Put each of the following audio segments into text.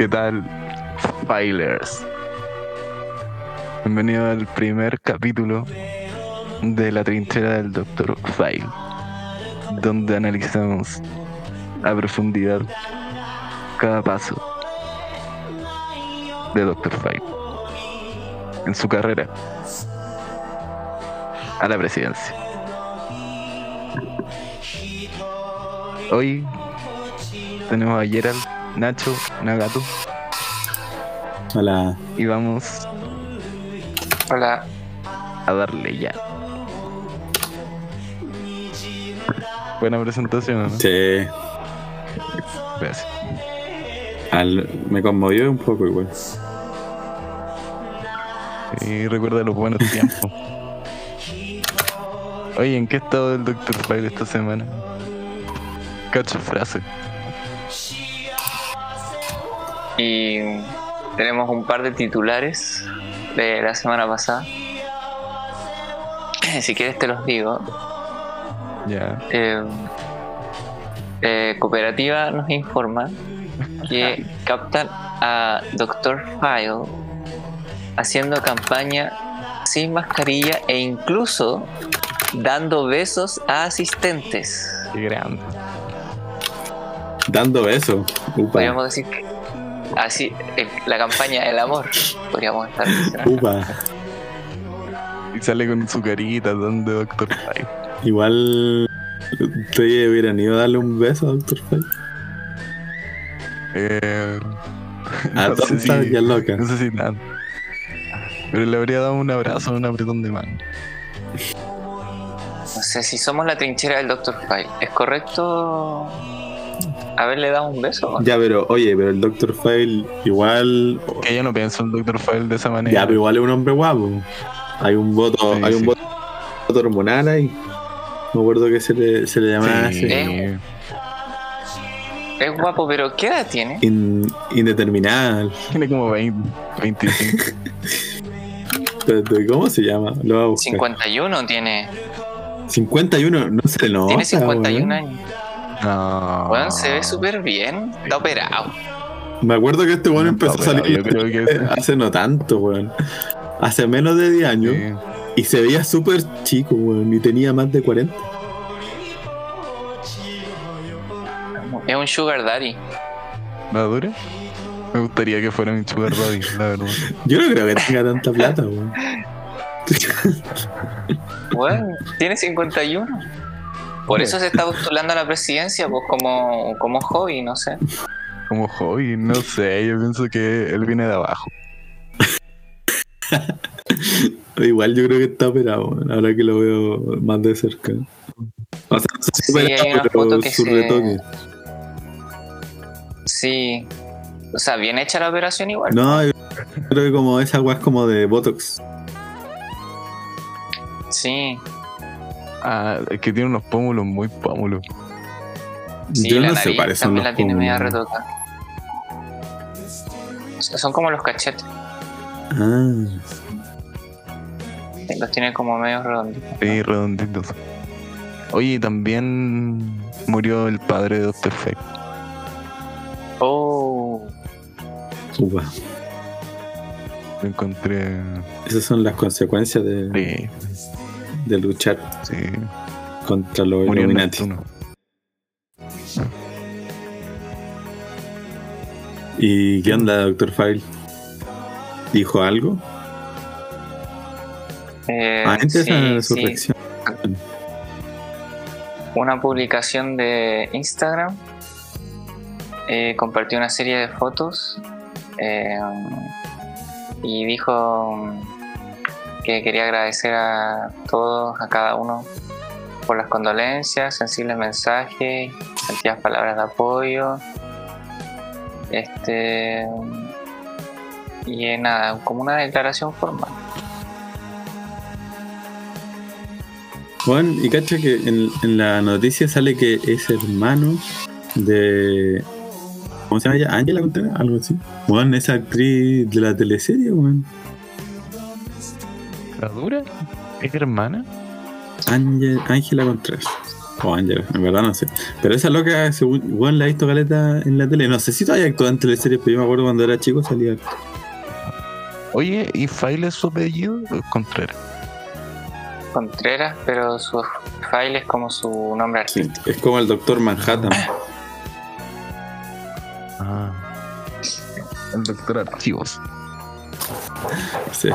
¿Qué tal, Filers? Bienvenido al primer capítulo de la trinchera del Dr. File, donde analizamos a profundidad cada paso de Dr. File en su carrera a la presidencia. Hoy tenemos a Gerald, Nacho, Nagato Hola. y vamos Hola. a darle ya. Buena presentación, ¿no? Sí. Gracias. Al- me conmovió un poco igual. Y recuerda los buenos tiempos. Oye, ¿en qué estado el Dr. File esta semana? Cacho frase. Y tenemos un par de titulares de la semana pasada. Si quieres te los digo. Ya. Eh, eh, Cooperativa nos informa que captan a Dr. File haciendo campaña sin mascarilla e incluso dando besos a asistentes. Qué grande. Dando besos. Podríamos decir que así eh, la campaña del amor podríamos estar diciendo. Upa. Y sale con su carita donde Dr. File. Igual. Ustedes hubieran ido a darle un beso a Dr. File. Eh, A no sé si- y a loca. No sé si tanto. Pero le habría dado un abrazo, un apretón de mano. No sé si somos la trinchera del Dr. File. ¿Es correcto haberle dado un beso? Ya, pero oye, pero el Dr. File igual. Que yo no pienso en Dr. File de esa manera. Ya, pero igual es un hombre guapo. Hay un voto, Sí, hay un sí. voto, hormonal ahí. Me acuerdo que se le, se le llamaba Sí. así. Eh. Es guapo, pero ¿qué edad tiene? In- indeterminada. Tiene como 20, 25. Espérate, ¿Cómo se llama? Lo voy a buscar. 51 tiene. 51, no se le nota. tiene 51 weón. años. No. Weón, se ve súper bien. Está operado. Me acuerdo que este weón No, empezó a salir yo creo que- hace no tanto, weón. Hace menos de 10 años. Sí. Y se veía súper chico, weón. Y tenía más de 40. Es un sugar daddy. ¿Madura? Me gustaría que fuera un sugar daddy, la verdad. Yo no creo que tenga tanta plata, weón. Weón, tiene 51. Por eso se está postulando a la presidencia, pues como, como hobby, no sé. Como hobby, no sé, yo pienso que él viene de abajo. Igual yo creo que está operado. Ahora que lo veo más de cerca. O sea, no sé si Sí, operado, hay una pero foto que su se- retoque. Sí. O sea, bien hecha la operación igual. No, yo creo que como esa weá es como de Botox. Sí. Ah, es que tiene unos pómulos muy pómulos. Sí, yo la no sé son también los la tiene media pómulos. retocada. Son como los cachetes. Ah, Los tiene como medio redonditos. Sí, redonditos. Oye, también murió el padre de Dr. Fake. Oh. upa. Lo encontré. Esas son las consecuencias de, Sí, de luchar sí. contra los Murió Illuminati. ¿Y qué onda, Doctor File? ¿Dijo algo? Eh, ah, antes sí, de su sí. reacción. Una publicación de Instagram. eh, compartió una serie de fotos. eh, y dijo que quería agradecer a todos, a cada uno, por las condolencias, sensibles mensajes, sentidas palabras de apoyo. Este. Y nada, como una declaración formal. Juan, y cacha que en, en la noticia sale que es hermano de. ¿Cómo se llama ella? ¿Ángela Contreras? Algo así. Juan, esa actriz de la teleserie, Juan. ¿La dura? ¿Es hermana? Ángel- Ángela Contreras. Oh, Angela, en verdad no sé. Pero esa loca, según Juan la he visto caleta en la tele. No sé si todavía actúa en teleseries, pero yo me acuerdo cuando era chico salía. Oye, ¿y File es su apellido? o Contreras. Contreras, pero su file es como su nombre Sí, artístico. es como el Doctor Manhattan. Ah. El doctor Archivos. Sí.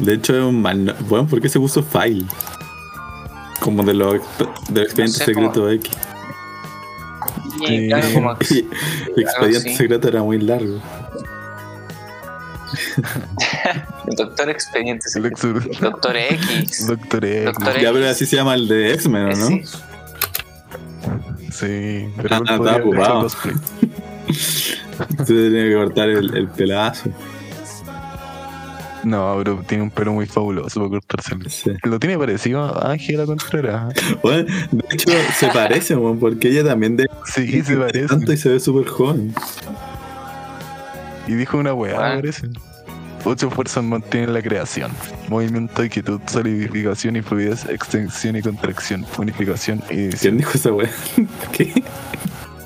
De hecho, es un man. Bueno, ¿por qué se puso File? Como de los del expediente sé, secreto X. Y claro, como Y el expediente secreto era muy largo. el Doctor Expediente Secreto. Doctor X. Doctor X. Doctor Ya, pero así se llama el de X-Men, ¿o ¿no? Sí. Sí, Ah, pero está podría haber hecho ocupado. Se tenía que cortar el, el pelazo. No, pero tiene un pelo muy fabuloso para cortárselo. Sí. Lo tiene parecido a Ángela Contreras. Bueno, de hecho, se parece, weón, porque ella también de Sí, se parece. tanto y se ve súper joven. Y dijo una weá, Ah. parece. Ocho fuerzas mantienen la creación. Movimiento, inquietud, solidificación y fluidez, extensión y contracción, unificación y ¿Quién dijo esa weá? ¿Qué?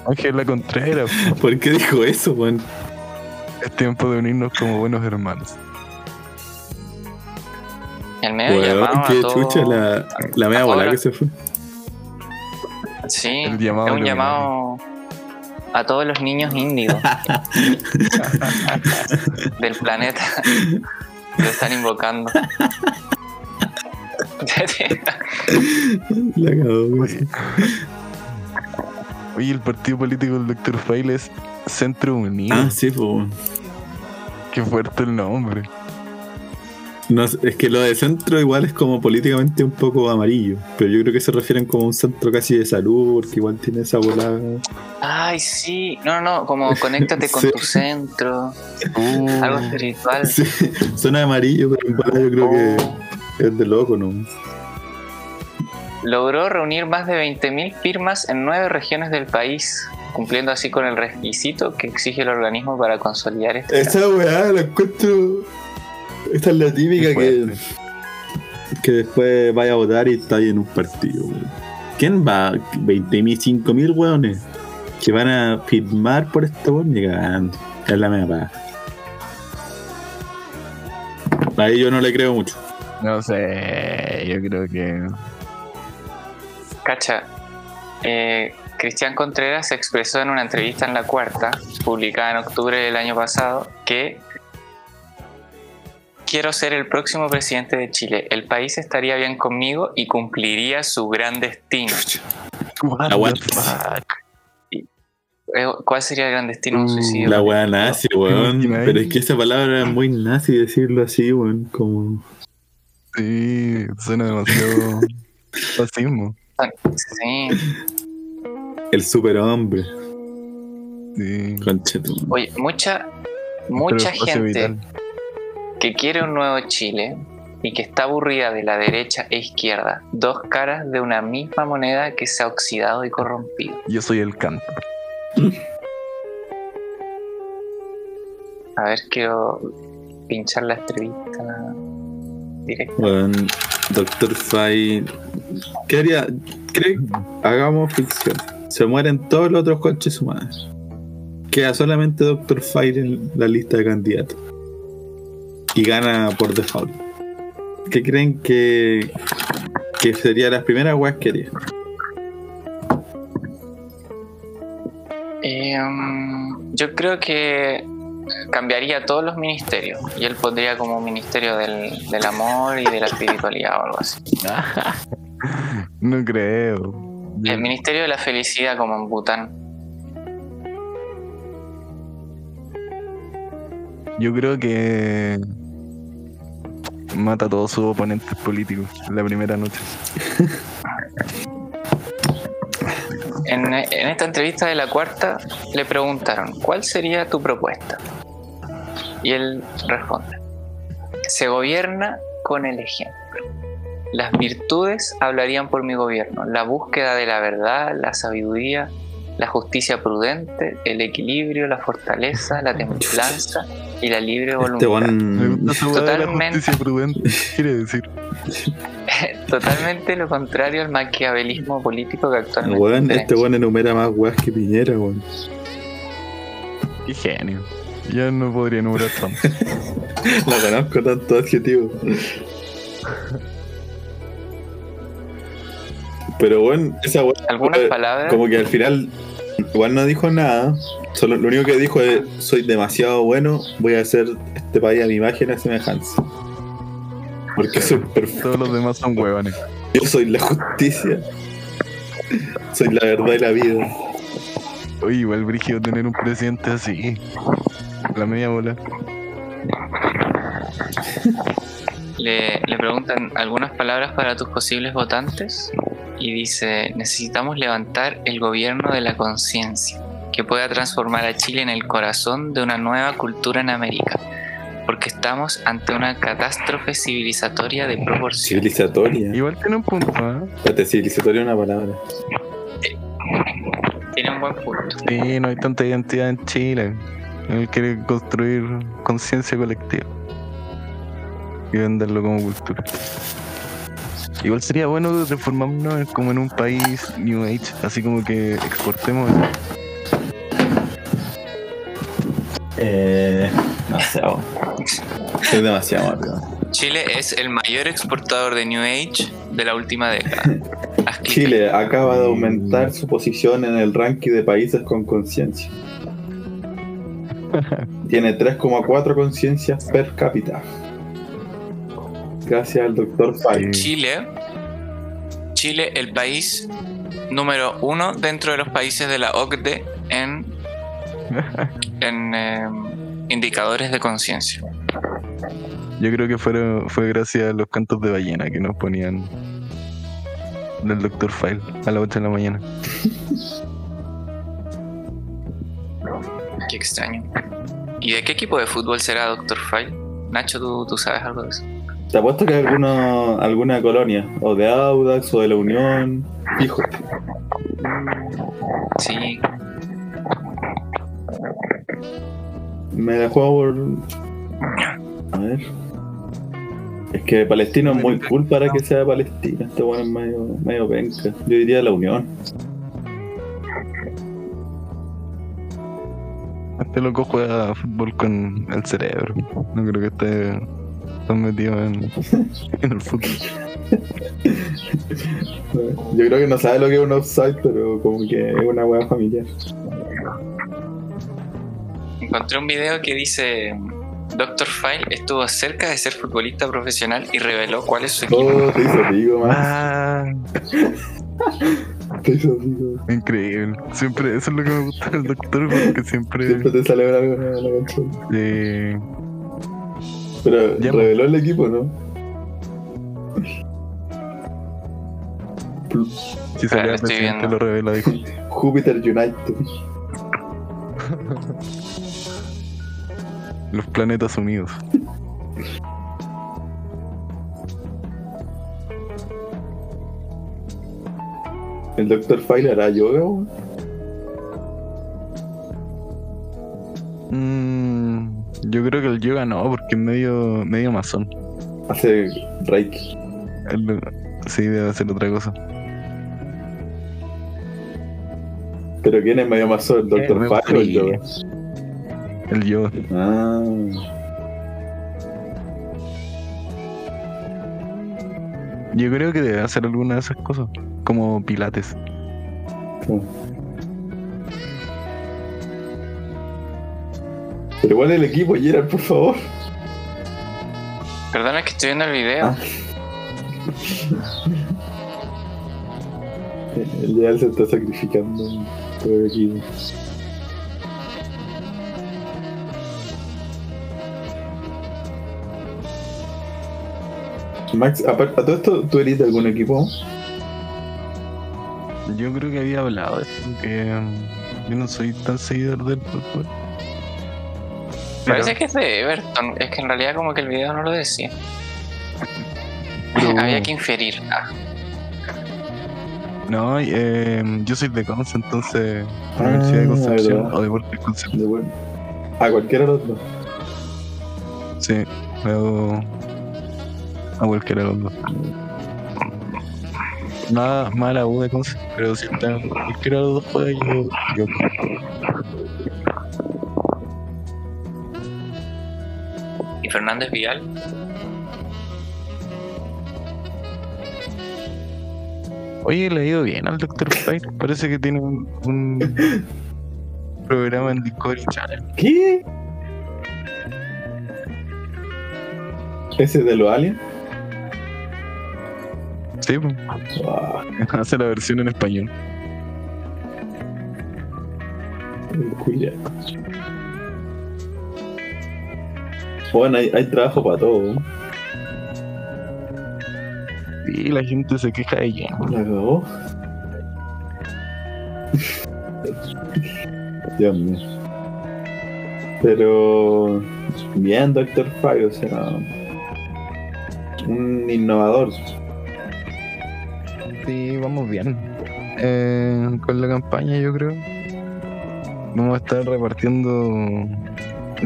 Ángela Contreras, ¿Por qué dijo eso, weón? es tiempo de unirnos como buenos hermanos. El medio Weón, llamado qué a todo- chucha la, la media bola que se fue. Sí, El llamado es un llamado a todos los niños índigos del planeta. Lo están invocando. La cagó. Oye. Oye, el partido político del Dr. File es Centro Unido. Ah, sí, pues. weón. Qué fuerte el nombre. No, sé, es que lo de centro igual es como políticamente un poco amarillo, pero yo creo que se refieren como a un centro casi de salud, porque igual tiene esa volada. Ay, sí. No, no, como conéctate con Sí. tu centro. Uh, Algo espiritual. Sí, suena amarillo, pero en verdad yo creo Oh. que es de loco, ¿no? Logró reunir más de 20.000 firmas en nueve regiones del país, cumpliendo así con el requisito que exige el organismo para consolidar este. Esa weá la encuentro. Esta es la típica que, que después vaya a votar y está ahí en un partido, weón. ¿Quién va? 20.000, 5.000 weones que van a firmar por este weón. Es la mea paja. Ahí yo no le creo mucho. No sé, yo creo que. Cacha, eh, Cristian Contreras se expresó en una entrevista en La Cuarta, publicada en octubre del año pasado, que quiero ser el próximo presidente de Chile. El país estaría bien conmigo y cumpliría su gran destino. What Aguanta. the fuck? Eh, ¿Cuál sería el gran destino de un Uh, suicidio? La weá nazi, weón. Pero es que esa palabra es muy nazi decirlo así, weón. Como. Sí, suena demasiado fascismo. Sí. El superhombre. Sí. Conchetum. Oye, mucha, mucha gente vital. Que quiere un nuevo Chile y que está aburrida de la derecha e izquierda, dos caras de una misma moneda que se ha oxidado y corrompido. Yo soy el canto. A ver, quiero pinchar la entrevista directa. Weón, Doctor Fay. ¿Qué haría? ¿Cree? Hagamos ficción. Se mueren todos los otros conches humanos. Queda solamente Doctor Fire en la lista de candidatos. Y gana por default. ¿Qué creen que, que sería las primeras weas que haría? Eh, um, yo creo que cambiaría todos los ministerios y él pondría como ministerio del, del amor y de la espiritualidad o algo así. No creo. El ministerio de la felicidad como en Bután. Yo creo que mata a todos sus oponentes políticos la primera noche. En, en esta entrevista de la cuarta le preguntaron, ¿cuál sería tu propuesta? Y él responde, se gobierna con el ejemplo. Las virtudes hablarían por mi gobierno, la búsqueda de la verdad, la sabiduría la justicia prudente, el equilibrio, la fortaleza, la templanza y la libre Este voluntad. De la Totalmente. justicia prudente. ¿Qué quiere decir? Totalmente lo contrario al maquiavelismo político que actualmente tenemos. este weón enumera más weas que Piñera, weón. Qué genio. Yo no podría enumerar tanto. La conozco tanto adjetivo. Pero bueno, esa wea Algunas palabras, como que al final igual no dijo nada. Solo lo único que dijo es soy demasiado bueno, voy a hacer este país a mi imagen y a semejanza. Porque soy perfecto. Todos los demás son huevones. Yo soy la justicia. Soy la verdad y la vida. Oye, igual brígido tener un presidente así. La media bola. le, le preguntan algunas palabras para tus posibles votantes y dice, necesitamos levantar el gobierno de la conciencia, que pueda transformar a Chile en el corazón de una nueva cultura en América, porque estamos ante una catástrofe civilizatoria de proporciones. Civilizatoria. Igual tiene un punto, ¿eh? Espérate, civilizatoria es una palabra. Tiene un buen punto. Sí, no hay tanta identidad en Chile. Él quiere construir conciencia colectiva y venderlo como cultura. Igual sería bueno reformarnos como en un país New Age, así como que exportemos. Eh. Weón. Soy demasiado rápido. Chile es el mayor exportador de New Age de la última década. Chile acaba de aumentar su posición en el ranking de países con conciencia. Tiene 3,4 conciencias per cápita. Gracias al doctor Fay. Chile, Chile, el país número uno dentro de los países de la OCDE en, en eh, indicadores de conciencia. Yo creo que fueron, fue gracias a los cantos de ballena que nos ponían del Dr. File a las 8 de la mañana. Qué extraño. ¿Y de qué equipo de fútbol será Doctor File? Nacho, ¿tú, tú sabes algo de eso? Te apuesto que alguno, alguna colonia, o de Audax, o de la Unión, fijo. Sí, Me la juego por. A ver. Es que Palestino es muy cool para que sea Palestina. Este bueno es medio, medio penca. Yo diría la Unión. Este loco juega fútbol con el cerebro. No creo que esté tan metido en, en el fútbol. Yo creo que no sabe lo que es un offside, pero como que es una hueá familiar. encontré un video que dice Doctor File estuvo cerca de ser futbolista profesional y reveló cuál es su equipo. Oh, te hizo pico, man. Ah, Te hizo pico. increíble. Siempre, eso es lo que me gusta del doctor, porque siempre. Siempre te sale algo en la canción. eh, Pero Ya, reveló el equipo, ¿no? si salía lo estoy presidente lo revela, dijo. Júpiter United. Los planetas unidos. El Dr. File hará yoga, weón. Mm, yo creo que el yoga no, porque es medio, medio masón. Hace Reiki. Él- sí, debe hacer otra cosa. Pero ¿quién es medio más ¿El Dr. me File o el yoga? El yoga. Ah. Yo creo que debe hacer alguna de esas cosas. Como pilates. Pero igual el equipo, Gerard, por favor. Perdona que estoy viendo el video. Ah. El Gerard se está sacrificando por el equipo. Max, aparte a todo esto, ¿tú eres de algún equipo? Yo creo que había hablado de esto, que mm, yo no soy tan seguidor del fútbol. Pero- Parece que es de Everton. Es que en realidad como que el video no lo decía. pero- Había que inferir. Ah, No, eh, yo soy de Conce, entonces Ah, Universidad de Concepción verdad. o Deportes Concepción. De bueno. A cualquiera de los dos. Sí, hago a cualquiera de los dos. Nada mala U de Conce, pero si está en cualquiera de los dos yo, yo ¿Y Fernández Vial? Oye, le ha ido bien al Dr. Fire. Parece que tiene un, un programa en Discovery Channel. ¿Qué? ¿Ese de los aliens? Sí, pues, Ah, hace la versión en español. el Bueno, hay, hay trabajo para todo. Y la gente se queja de ella. La cagó. Dios mío. Pero bien, Doctor Fire, o sea, un innovador. Sí, vamos bien. Eh, con la campaña, yo creo. Vamos a estar repartiendo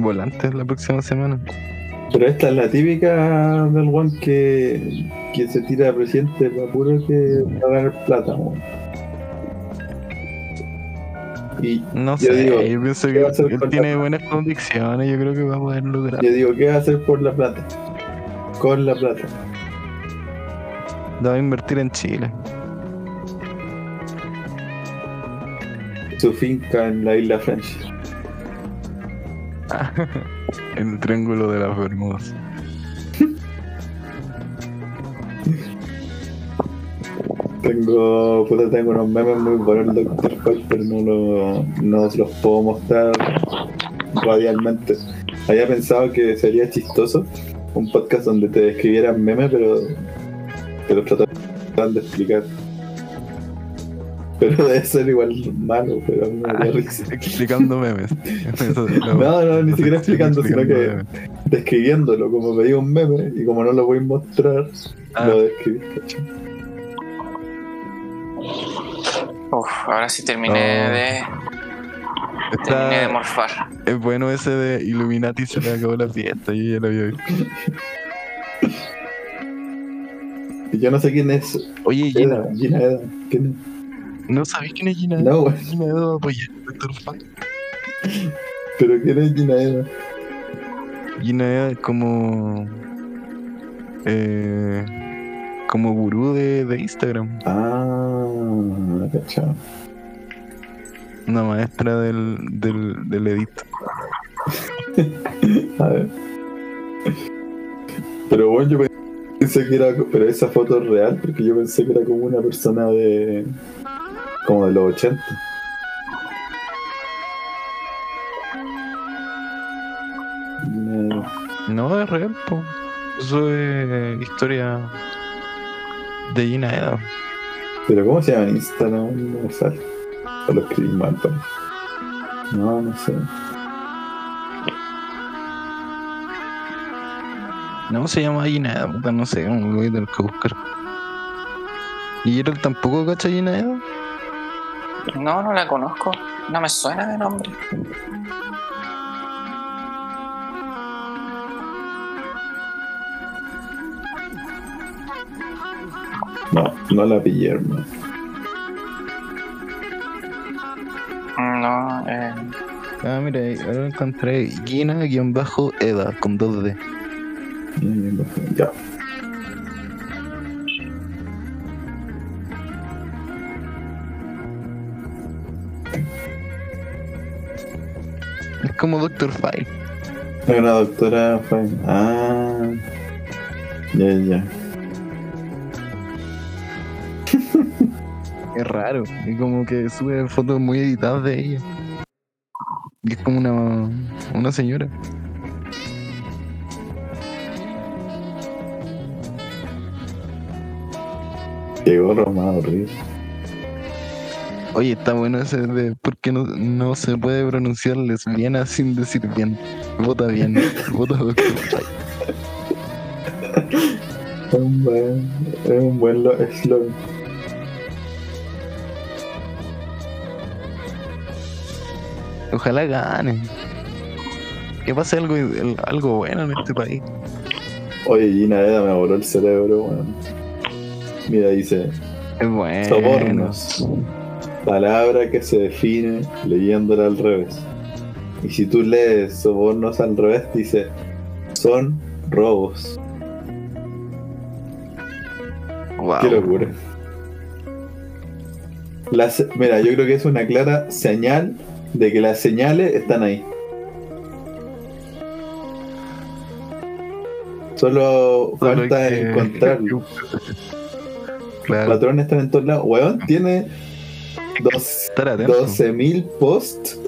volantes la próxima semana. Pero esta es la típica del one que, que se tira a presidente para puro que va a ganar plata. Y No Yo sé, digo, yo pienso ¿qué que él tiene buenas convicciones. Yo creo que va a poder lograr. yo digo, ¿qué va a hacer por la plata? Con la plata. La va a invertir en Chile. Su finca en la isla French. en el triángulo de las Bermudas. Tengo, puta, tengo unos memes muy buenos del Dr. Pero no, lo, no los puedo mostrar radialmente. Había pensado que sería chistoso un podcast donde te describieran memes, pero te los trataran de explicar. Pero debe ser igual malo, pero a mí me daría risa. Explicando memes. Eso es No, no, ni siquiera explicando, sino que memes. describiéndolo, como veía un meme y como no lo voy a mostrar, Ah. lo describí. ¿cachai? Uf, ahora sí terminé No. de. Terminé de morfar. es bueno ese de Illuminati se le acabó la fiesta. Yo ya lo había visto. Y yo no sé quién es Oye, Gina, Eda, Gina Eda. ¿Quién ¿no sabéis quién es Gina? es? No, güey. Gina Edo apoya al Dr. Funk. Pero ¿quién es Gina Eda? Gina Eda es como. Eh, como gurú de, de Instagram. Ah, cachado. Una maestra del, del, del edit. A ver. Pero bueno, yo pensé que era. Pero esa foto es real, porque yo pensé que era como una persona de. Como de los 80. Gina Eda. No, es real, po. Eso es historia de Gina Eda. Pero ¿cómo se llama en Instagram? No sale. O lo escribí mal. No, no sé. No, se llama Gina Eda, puta, no sé, lo voy a tener que buscar. ¿Y Gerald tampoco cacha Gina? No, no la conozco. No me suena de nombre. No, no la pillé, hermano. No, eh. Ah, mira, ahora encontré Gina-Eda con 2D. Ya. Como Doctor File. Es una doctora. fue- Ah. Ya, ya. Es raro. Y como que sube fotos muy editadas de ella. Y es como una, una señora. Llegó Roma horrible. Oye, está bueno ese de por qué no, no se puede pronunciar lesbiana sin decir bien. Vota bien, vota es un buen, es un buen eslogan. Ojalá ganen. Que pase algo, algo bueno en este país. Oye, Gina Eda me voló el cerebro. Bueno. Mira, dice. Es bueno. Sobornos. Palabra que se define leyéndola al revés. Y si tú lees sobornos al revés, dice, son robos. Wow. Qué locura. Las- mira, yo creo que es una clara señal de que las señales están ahí. Solo falta que-. Los Claro. patrones están en todos lados. Weón, tiene. 12.000 posts.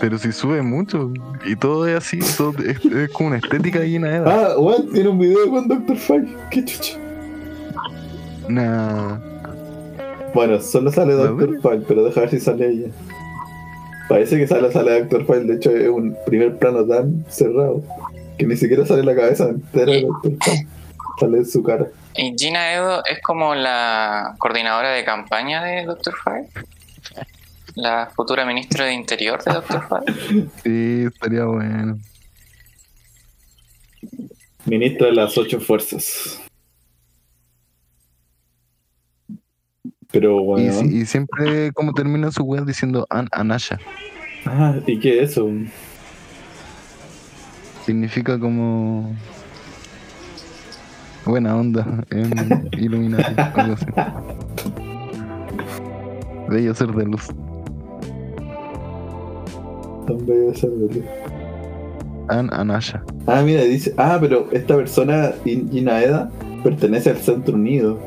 Pero si sube mucho. Y todo es así. todo es, es como una estética llena de edad. Ah, weón, tiene un video con Dr. File. Qué chucha. Nah. Bueno, solo sale ¿La Dr. File, pero deja ver si sale ella. Parece que sale, sale Dr. File, de hecho es un primer plano tan cerrado que ni siquiera sale la cabeza entera de Dr. File. Sale su cara. Y Gina Edo es como la coordinadora de campaña de Dr. Fire. La futura ministra de Interior de Dr. Fire. Sí, estaría bueno. Ministra de las ocho fuerzas. Pero Y, bueno. si- y siempre como termina su web diciendo An Anasha. Ah, ¿y qué es eso? Significa como buena onda en Illuminati, algo así. Bello ser de luz. Tan bello ese nombre. An Anasha. Ah, mira, dice. Ah, pero esta persona, In- Inaeda, pertenece al Centro Unido,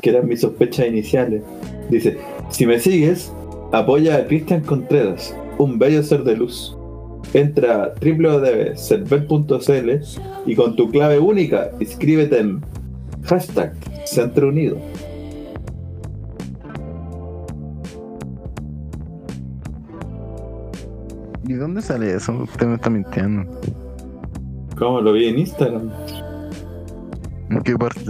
que eran mis sospechas iniciales. Dice: Si me sigues, apoya a Cristian Contreras, un bello ser de luz. Entra a www.server.cl y con tu clave única, inscríbete en hashtag Centro Unido. ¿Y dónde sale eso? Usted me está mintiendo. ¿Cómo lo vi en Instagram? ¿En qué parte?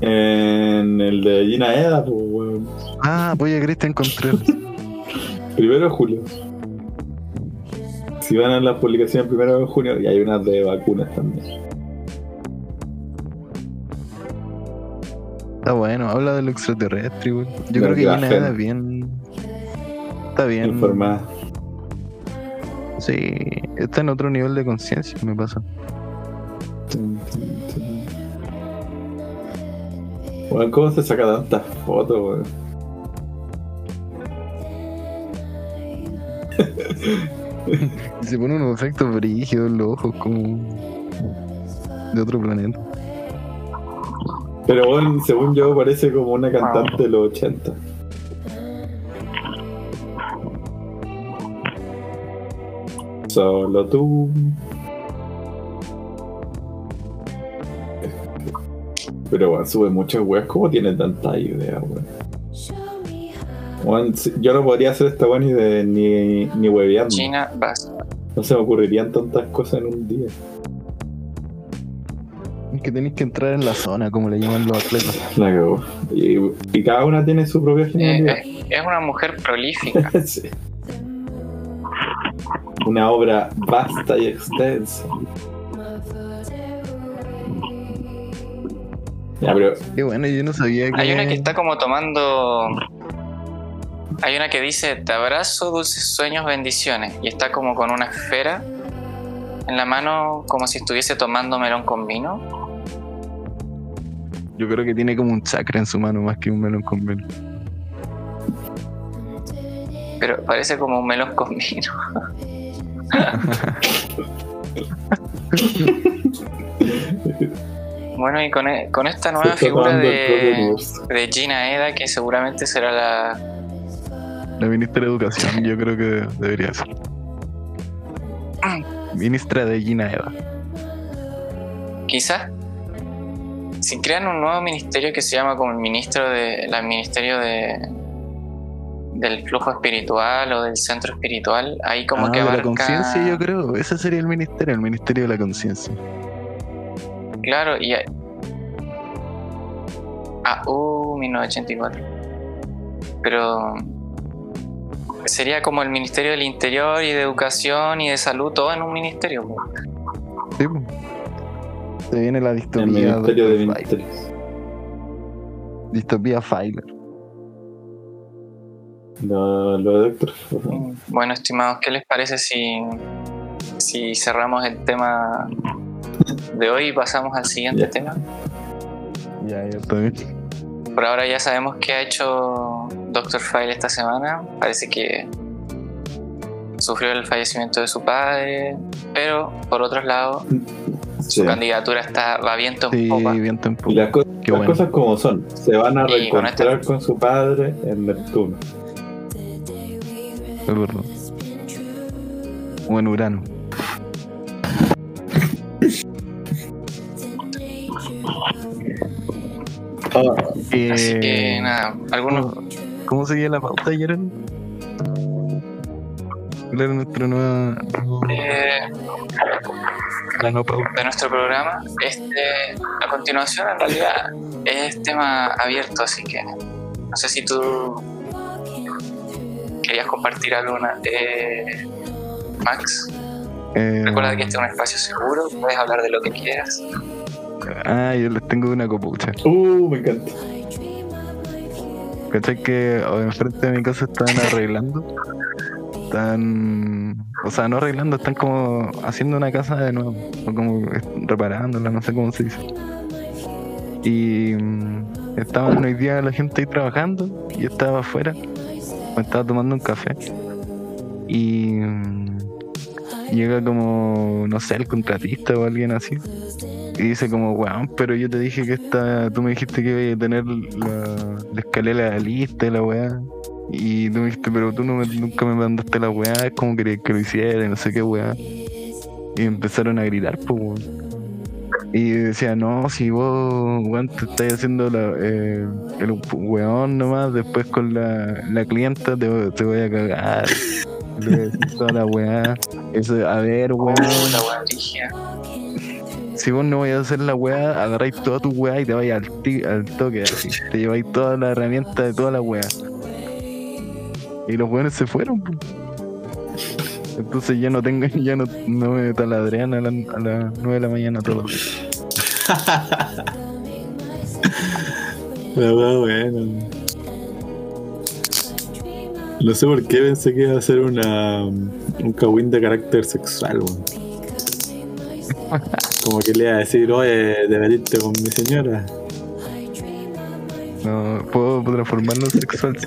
En el de Gina Eda, pues, weón. Ah, voy a Cristian Contreras. Primero de julio. Si van a las publicaciones primero de junio, y hay unas de vacunas también. Está bueno, habla de lo extraterrestre, güey. Yo creo que que va Gina a hacer. Eda es bien. Está bien. Informada. Sí, está en otro nivel de conciencia, me pasa. Weón, ¿cómo se saca tantas fotos, weón? Se pone unos efectos brígidos en los ojos, como. de otro planeta. Pero bueno, según yo parece como una cantante de los 80. Solo tú. Pero bueno, sube muchas weas. ¿Cómo tiene tanta idea, weón? Weón, si- yo no podría hacer esta weá ni de ni, ni hueveando. Gina Bass. No se me ocurrirían tantas cosas en un día. Es que tenéis que entrar en la zona, como le llaman los atletas. La cagó. Y, y cada una tiene su propia Eh, genialidad. es, es una mujer prolífica. Sí. Una obra vasta y extensa. Ya, pero Qué bueno, yo no sabía que. Hay una que está como tomando. Hay una que dice: Te abrazo, dulces sueños, bendiciones. Y está como con una esfera en la mano, como si estuviese tomando melón con vino. Yo creo que tiene como un chakra en su mano más que un melón con vino. Pero parece como un melón con vino. bueno, y con, e- con esta nueva figura de, de Gina Eda, que seguramente será la. La ministra de Educación, yo creo que debería ser. Ministra de Gina Eva. Quizás. Si crean un nuevo ministerio que se llama como el ministro de. la ministerio de. del flujo espiritual o del centro espiritual, ahí como ah, que de la abarca. conciencia, yo creo. Ese sería el ministerio, el ministerio de la conciencia. Claro, y. Ah, uh, 1984. Pero. Sería como el Ministerio del Interior y de Educación y de Salud, todo en un ministerio. Sí. Se viene la El distopía. Ministerio de Dr. Ministerios. Filer. Distopía Filer. Lo, lo de Doctor Bueno, estimados, ¿qué les parece si, si cerramos el tema de hoy y pasamos al siguiente tema? Ya, ya está bien. Por ahora ya sabemos qué ha hecho Dr. File esta semana. Parece que sufrió el fallecimiento de su padre, pero por otro lado, Sí. su candidatura está, va viento en Sí, popa. viento en Y popa. las, co- Qué las bueno. cosas como son. Se van a Y con reencontrar este- con su padre en Neptuno. Es verdad. O en Urano. Eh, Así que nada, algunos ¿Cómo seguía la pauta ayer? ¿Cuál era nuestra nueva, eh, la no pauta? de nuestro programa, este, a continuación en realidad es tema abierto, así que no sé si tú querías compartir alguna. Eh, Max, Eh, recuerda que este es un espacio seguro, puedes hablar de lo que quieras. Ah, yo les tengo una copucha. Uh, me encanta. ¿Cachai que oh, enfrente de mi casa están arreglando? Están. O sea, no arreglando, están como haciendo una casa de nuevo. O como reparándola, no sé cómo se dice. Y mm, estaban hoy día la gente ahí trabajando. Y estaba afuera. Me estaba tomando un café. Y. llega como, no sé, el contratista o alguien así. Y dice como, weón, pero yo te dije que esta, tú me dijiste que iba a tener la, escalera lista y la weá. Y tú me dijiste, pero tú no me- nunca me mandaste la weá, es como querías que lo hiciera no sé qué weá. Y empezaron a gritar, pues weón. Y decía, no, si vos, weón, te estás haciendo la, eh, el weón nomás, después con la, la clienta te, te voy a cagar. Le voy a decir toda la weá. Eso, a ver, weón. Si vos no vais a hacer la weá, agarráis toda tu weá y te vais al, al toque así. Te lleváis toda la herramienta de toda la weá. Y los weones se fueron. Entonces ya no tengo, ya no, no me taladrean a, la- a las 9 de la mañana todos los días. La wea buena. No sé por qué pensé que iba a ser una, un cagüín de carácter sexual, weón. Como que le iba a decir, oye, te metiste con mi señora. No, puedo transformarlo en sexual.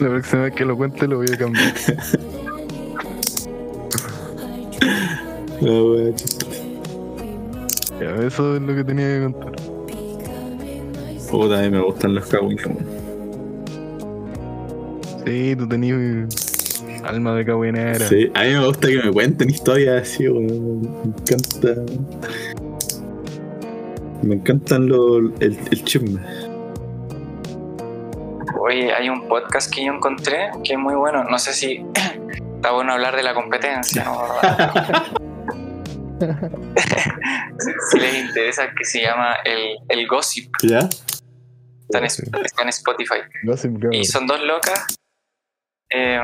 La próxima vez que lo cuente lo voy a cambiar. Wea. Ya, eso es lo que tenía que contar. A mí me gustan los weón. Sí, tú tenías alma de cabinera. Sí, a mí me gusta que me cuenten historias así, weón. Me encanta. Me encantan los el, el chisme. Oye, hay un podcast que yo encontré que es muy bueno. No sé si está bueno hablar de la competencia, ¿no? si, si les interesa, que se llama el, el Gossip. ¿Ya? Está en, está en Spotify. Gossip Girl. Y son dos locas em,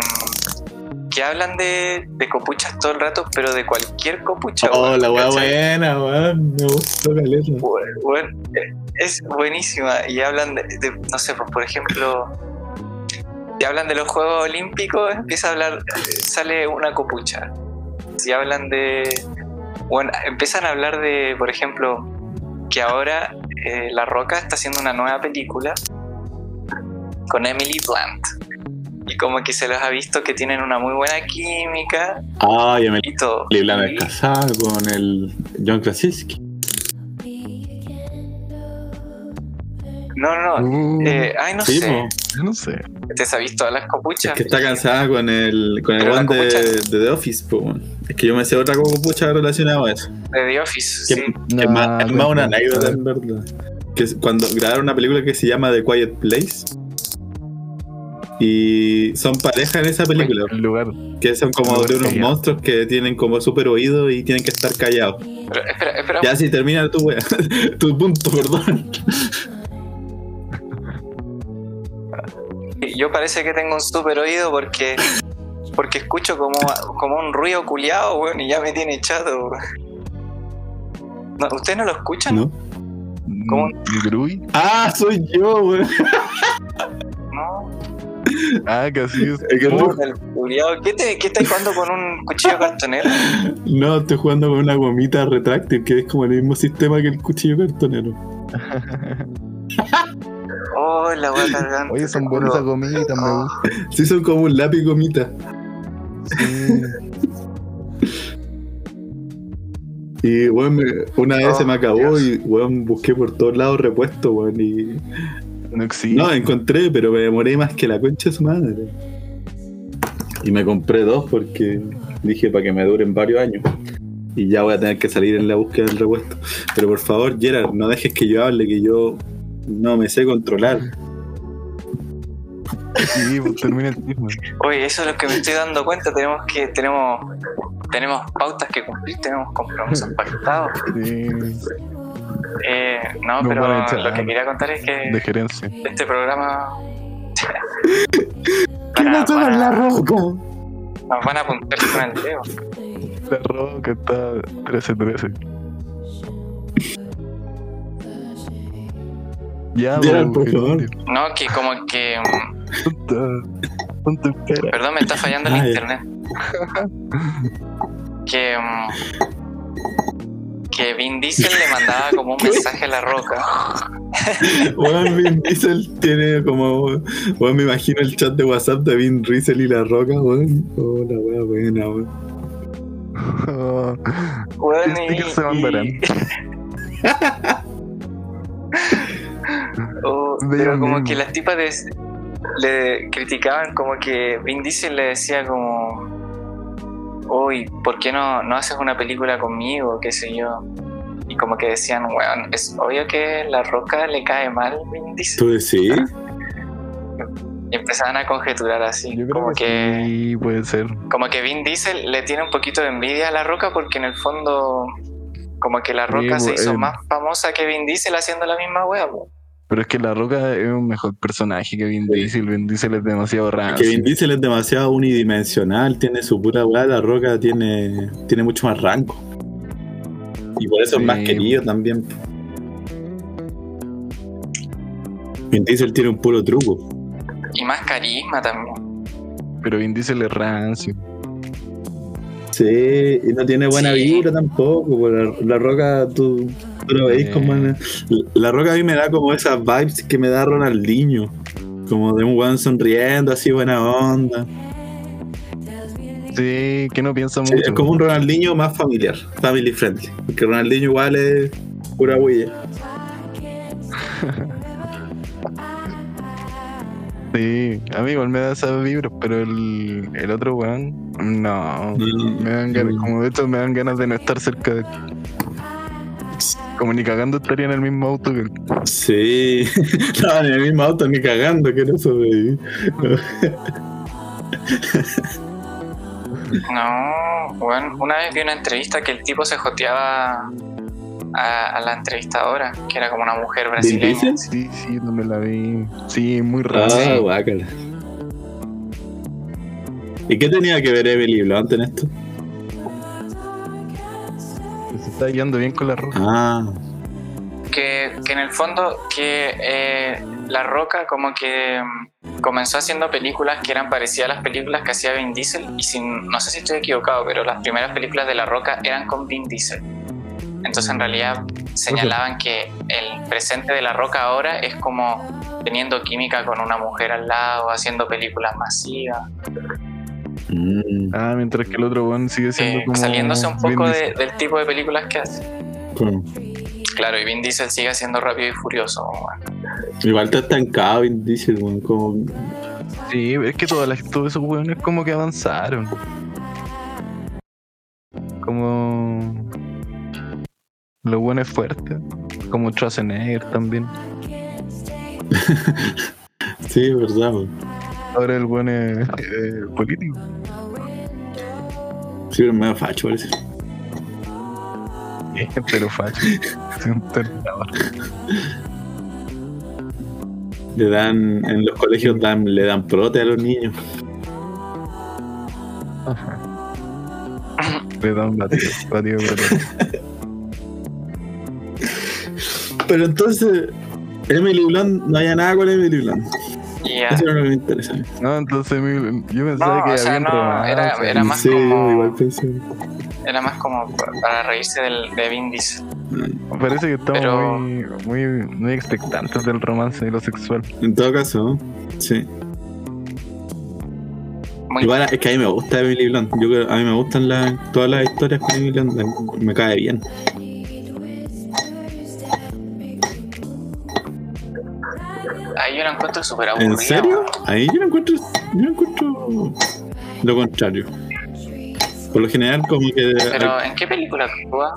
que hablan de, de copuchas todo el rato, pero de cualquier copucha. Oh, weón, la ¿cachai? buena, weón. Me gustó caleta. Bu- bueno, eh, es buenísima y hablan de, de- no sé, pues por ejemplo, si hablan de los Juegos Olímpicos, empieza a hablar, sale una copucha. Si hablan de, bueno, empiezan a hablar de, por ejemplo, que ahora eh, La Roca está haciendo una nueva película con Emily Blunt. Y como que se los ha visto que tienen una muy buena química Ay, me y todo. Lila Y- me casada con el John Krasinski. No, no, no. Uh, eh, ay, no Sí, sé. yo no sé. ¿Te sabes todas las Es copuchas? que está cansada con el con el one de, The Office, po. Es que yo me sé otra copucha relacionada a eso. De The Office, Que, sí. que es No, más, es más una anécdota, en verdad. Que es cuando grabaron una película que se llama The Quiet Place. Y son pareja en esa película. El lugar. Que son como de unos callado. monstruos que tienen como super oído y tienen que estar callados. Pero espera, espera. Ya si termina tu wea. tu punto, perdón. yo parece que tengo un super oído porque porque escucho como, como un ruido culiado, weón, y ya me tiene chato. No, ¿Ustedes no lo escuchan? ¿No? ¿Cómo? Grui. Ah, soy yo, weón. No. Ah, casi es. Es que Oh, tú- El culiao. ¿Qué, te, ¿Qué estáis jugando con un cuchillo cartonero? No, estoy jugando con una gomita retráctil que es como el mismo sistema que el cuchillo cartonero. Oh, la wea cargante. Oye, son buenas esas gomitas, me Oh. gustan. Sí, son como un lápiz gomita. Sí. Y, weón, una vez Oh, se me acabó Dios. y, weón, busqué por todos lados repuesto, weón. Y. No existe. No, encontré, pero me demoré más que la concha de su madre. Y me compré dos porque dije para que me duren varios años. Y ya voy a tener que salir en la búsqueda del repuesto. Pero por favor, Gerard, no dejes que yo hable, que yo no me sé controlar. Sí, pues termina el tiempo. Oye, eso es lo que me estoy dando cuenta. Tenemos que tenemos tenemos pautas que cumplir, tenemos compromisos pactados. Sí, Eh, no, Nos pero lo que quería contar es que de gerencia. este programa ¿Qué con para- la roca? nos van a apuntar con el dedo. La roca está 13-13. Ya, Gerard, por favor. No, que como que. Perdón, me está fallando el ya. internet. que. mm, que Vin Diesel le mandaba como un mensaje a la roca. Weón, Vin Diesel tiene como. Weón, me imagino el chat de WhatsApp de Vin Diesel y la roca, weón. Oh, la wea buena, weón. Weón, ¿Qué y- se mandarán? y- Oh, De pero como que las tipas de- le criticaban como que Vin Diesel le decía como uy, ¿por qué no, no haces una película conmigo? qué sé yo y como que decían, weón, es obvio que la roca le cae mal Vin Diesel ¿Tú decís? y empezaban a conjeturar así Yo creo como que, que, sí, puede ser. como que Vin Diesel le tiene un poquito de envidia a la roca porque en el fondo como que la roca Sí, se hizo eh. más famosa que Vin Diesel haciendo la misma wea po. Pero es que La Roca es un mejor personaje que Vin. Diesel. Vin Diesel es demasiado Que rancio. Vin Diesel es demasiado unidimensional, tiene su pura weá, la roca tiene, tiene mucho más rango. Y por eso Sí. es más querido también. Vin Diesel tiene un puro truco. y más carisma también Pero Vin Diesel es rancio. Sí, y no tiene buena Sí. vibra tampoco. pues La, la roca, tú, tú veis Eh. como. la roca a mí me da como esas vibes que me da Ronaldinho. Como de un weón sonriendo, así buena onda. Sí, que no piensa Sí, mucho. es como un Ronaldinho más familiar, family friendly. Porque Ronaldinho igual es pura huella. Sí, a mí igual me da esas vibras, pero el, el otro weón, no. Mm. Me dan ganas, como de hecho me dan ganas de no estar cerca de él. Como ni cagando estaría en el mismo auto que él. Sí, no, en el mismo auto ni cagando, que no sobrevivir. No, bueno, una vez vi una entrevista que el tipo se joteaba a, a la entrevistadora, que era como una mujer brasileña. Sí, sí, no me la vi. Sí, muy Ah, raro. guácala. ¿Y qué tenía que ver Emily Blunt en esto? Está guiando bien con la roca. Ah, Que, que en el fondo que eh, La Roca como que mm, comenzó haciendo películas que eran parecidas a las películas que hacía Vin Diesel y sin, no sé si estoy equivocado, pero las primeras películas de La Roca eran con Vin Diesel. Entonces en realidad señalaban que el presente de La Roca ahora es como teniendo química con una mujer al lado, haciendo películas masivas, mm, Ah, mientras que el otro weón sigue siendo eh, como. saliéndose un poco de- del tipo de películas que hace. Claro, y Vin Diesel sigue siendo rápido y furioso. Igual está estancado Vin Diesel, weón, como... Sí, es que todas las, todos esos weones como que avanzaron. Como. Los buenos fuertes. Como Schwarzenegger también. Sí, es verdad, weón. Ahora el buen es eh, político. Sí, pero medio facho parece. Pero facho. Un. Le dan, en los colegios dan, le dan prote a los niños. Le da un batido, batido. Pero entonces, Emily Blunt, no había nada con Emily Blunt. Ya. Eso era lo que me interesa. a mí. No, entonces yo pensaba No, que o sea, había un no, romance. era- era más sí, como- igual pensé. Era más como pa- para reírse del, de Vin Diesel. Parece que estamos Pero- muy, muy, muy expectantes del romance y lo sexual. En todo caso, sí. Muy Igual es que a mí me gusta Emily Blunt. Yo creo, a mí me gustan las- todas las historias con Emily Blunt. Me cae bien. Ahí yo la encuentro súper aburrida. ¿En serio? Ahí yo no encuentro, yo no encuentro lo contrario. Por lo general, como que. Pero ¿en qué película actúa?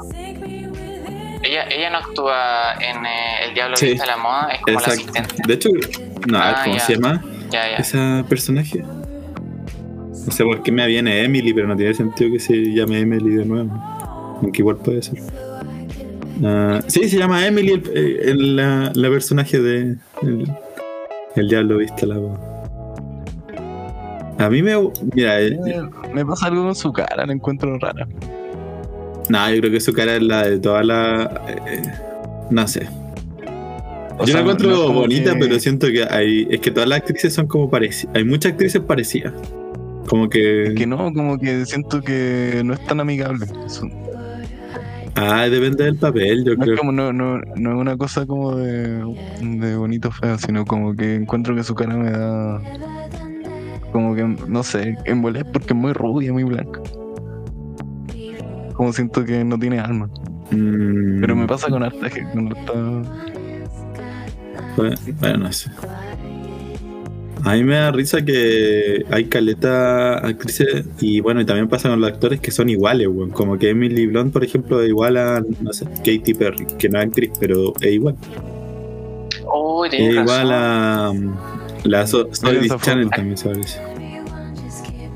Ella, ella no actúa en eh, El Diablo Sí. Viste a la Moda, es como la Exacto. asistente. De hecho, no, Ah, cómo ya. se llama Ya, ya. ese personaje. No sé por qué me viene Emily, pero no tiene sentido que se llame Emily de nuevo. Aunque igual puede ser. Ah, sí, se llama Emily el, eh, el- la, la personaje de el, el Diablo Viste la Moda. A mí me. Mira, eh, Me pasa algo con su cara, la encuentro rara. No, yo creo que su cara es la de toda la. eh, no sé. O yo sea, la encuentro no es bonita, que- pero siento que hay. Es que todas las actrices son como parecidas. Hay muchas actrices parecidas. Como que. Que no, como que siento que no es tan amigable. Eso- Ah, depende del papel, yo No creo. es como, no, no, no es una cosa como de, de bonito feo, sino como que encuentro que su cara me da. Como que, no sé, envolé porque es muy rubia, muy blanca. Como siento que no tiene alma. Mm, Pero me pasa con harta gente, con harta- Bueno, bueno, no sé. A mí me da risa que hay caleta actrices y bueno, y también pasa con los actores que son iguales, weón. Como que Emily Blunt, por ejemplo, es igual a, no sé, Katy Perry, que no es actriz, pero es igual. Uy, Es igual razón. a la so Soy Channel también se parece.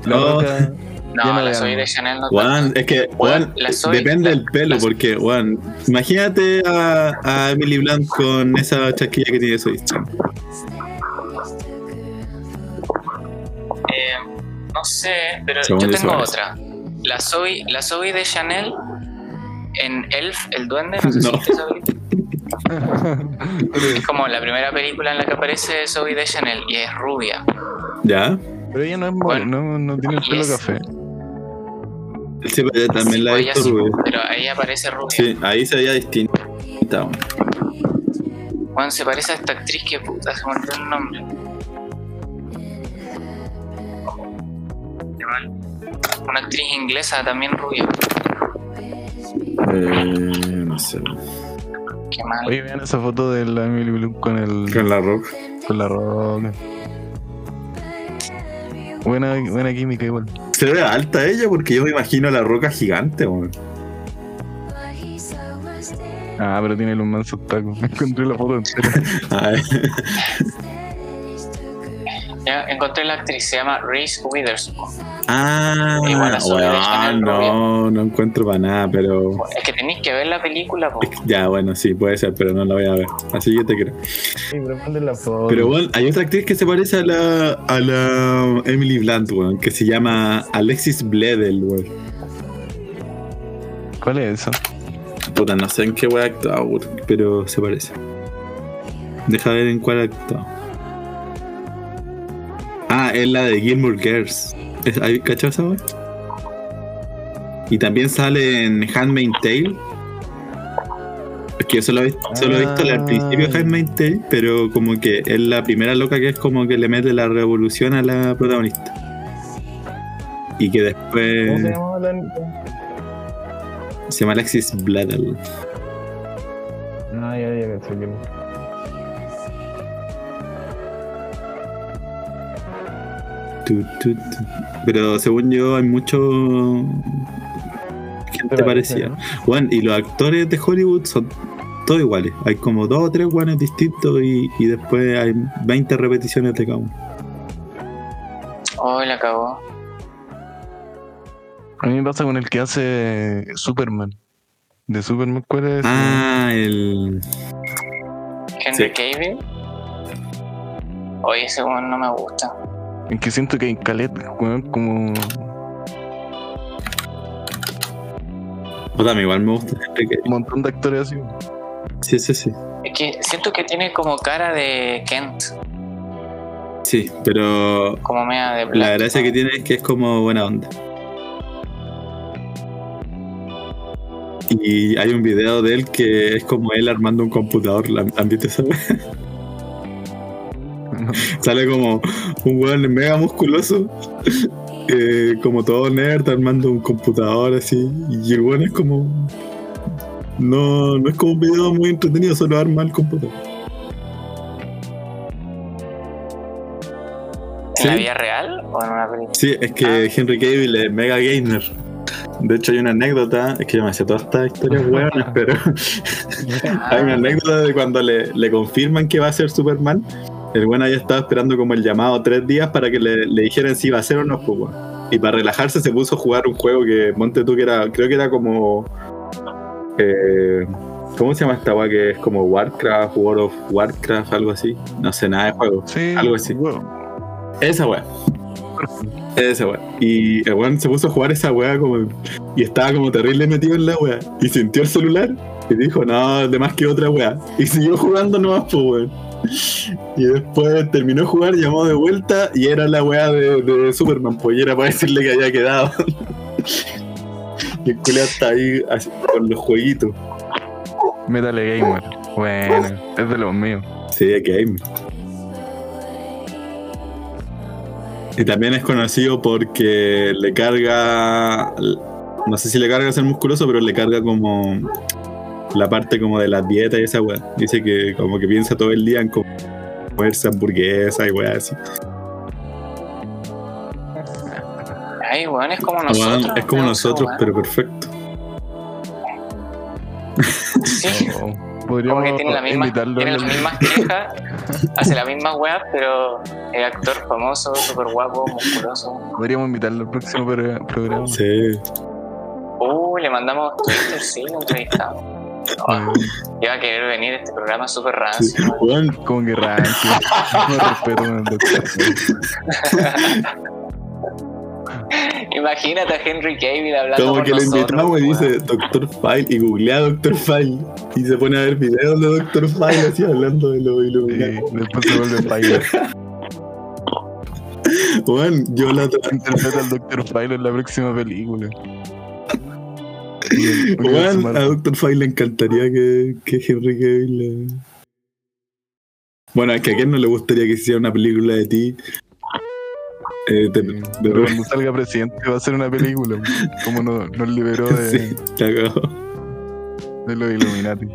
La No. No, la soy de Chanel no Juan, es que Juan, depende la- del pelo, la- porque Juan, imagínate a, a Emily Blunt con esa chasquilla que tiene Soy This no sé, pero Según yo tengo otra. La Zoe, la Zoe de Chanel en Elf, el duende, no sé si No. película. Es como la primera película en la que aparece Zoe de Chanel y es rubia. ¿Ya? Pero ella no es Bueno, no, no tiene el pelo es- café. Sí, pero también la he ella visto sí, rubia. pero ahí aparece rubia. Sí, ahí se veía distinta. Juan se parece a esta actriz que puta se me olvidó el nombre. Una actriz inglesa también rubia. Eh, no sé. Qué mal. Oye, vean esa foto de la Emily Blunt con el Con la rock. con la roca. Buena, buena química igual. Se ve alta ella porque yo me imagino la roca gigante, weón. Ah, pero tiene los mansos tacos. Me encontré la foto entera. Ya encontré la actriz, se llama Reese Witherspoon. Ah, Igual a weón, no, no encuentro para nada, pero. Es que tenéis que ver la película, po. Ya, bueno, sí, puede ser, pero no la voy a ver. Así que te creo. Sí, pero bueno, hay otra actriz que se parece a la, a la Emily Blunt, weón, que se llama Alexis Bledel, weón. ¿Cuál es eso? Puta, no sé en qué weón ha actuado, pero se parece. Deja ver en cuál ha actuado. Ah, es la de Gilmore Girls. ¿Es- ¿Hay esa weón? Y también sale en Handmaid's Tale. Es que yo solo he, visto- solo he visto al principio de Ah. Handmaid's Tale, pero como que es la primera loca que es como que le mete la revolución a la protagonista. Y que después ¿Cómo se llamaba la.? se llama Alexis Bledel. Ah, ya, ya, pensé Pero según yo hay mucho gente parece, parecida. Bueno, y los actores de Hollywood son todos iguales. Hay como dos o tres guanes distintos y, y después hay 20 repeticiones de cada uno. Oh, la acabó. A mí me pasa con el que hace Superman. De Superman, ¿cuál es? Ah, el. Henry Sí. Cavill. Oye, ese no me gusta. En que siento que hay Calet, weón, como. A mí igual me gusta. Un montón de actores así. Sí, sí, sí. Es que siento que tiene como cara de Kent, Sí, pero como media de la gracia que tiene es que es como buena onda. Y hay un video de él que es como él armando un computador. ¿la- ¿Han visto eso? Sale como un weón mega musculoso, eh, como todo nerd, armando un computador así. Y el weón es como. No, no es como un video muy entretenido, solo arma el computador. ¿En la vida real o en una película? Sí, es que Henry Cavill es mega gamer. De hecho, hay una anécdota, es que yo me sé todas estas historias hueonas, pero hay una anécdota de cuando le, le confirman que va a ser Superman. El bueno había estado esperando como el llamado tres días para que le, le dijeran si iba a ser o no. pues. Y para relajarse se puso a jugar un juego que, monte tú, que era, creo que era como... eh, ¿Cómo se llama esta weá que es como Warcraft, World of Warcraft, algo así? No sé nada de juego. Sí, Algo así. weón. Esa weá. Esa weá. Y el weón se puso a jugar esa weá como. Y estaba como terrible metido en la weá. Y sintió el celular y dijo, no, de más que otra weá. Y siguió jugando nomás, pues weón. Y después terminó de jugar, llamó de vuelta y era la weá de, de Superman, pues y era para decirle que había quedado. y el culiao está ahí así, con los jueguitos. Metal Gamer. Bueno, es de los míos. Sí, game. Y también es conocido porque le carga. No sé si le carga ser musculoso, pero le carga como la parte como de las dietas y esa weá. Dice que como que piensa todo el día en como comerse hamburguesa y weá así. Ay, weón, es como Weón, nosotros. es como ¿no? nosotros, Weón. pero perfecto. Sí. Oh, Como Podríamos que tiene, la misma, invitarlo. tiene en las mismas quejas, hace las mismas weas, pero es actor famoso, súper guapo, musculoso. Podríamos invitarlo al próximo pro- programa. Sí. Uh, le mandamos Twitter, sí, lo entrevistamos. Iba a querer venir a este programa súper rancio. Weón, Como que rancio. No respeto doctor. Imagínate a Henry Cavill hablando como que le nosotros. invitamos y dice Doctor File y googlea Doctor File y se pone a ver videos de Doctor File así hablando de lo Y iluminado. después se vuelve Spider. Weón, yo la otra Interpreta al Dr. Philo en la próxima película. Weón, a Doctor File le encantaría que, que Henry Cavill le... Bueno, es que a quién no le gustaría que hiciera una película de ti. Eh, de- de- Pero cuando salga presidente va a ser una película. Como nos, nos liberó de, sí, de los Illuminati.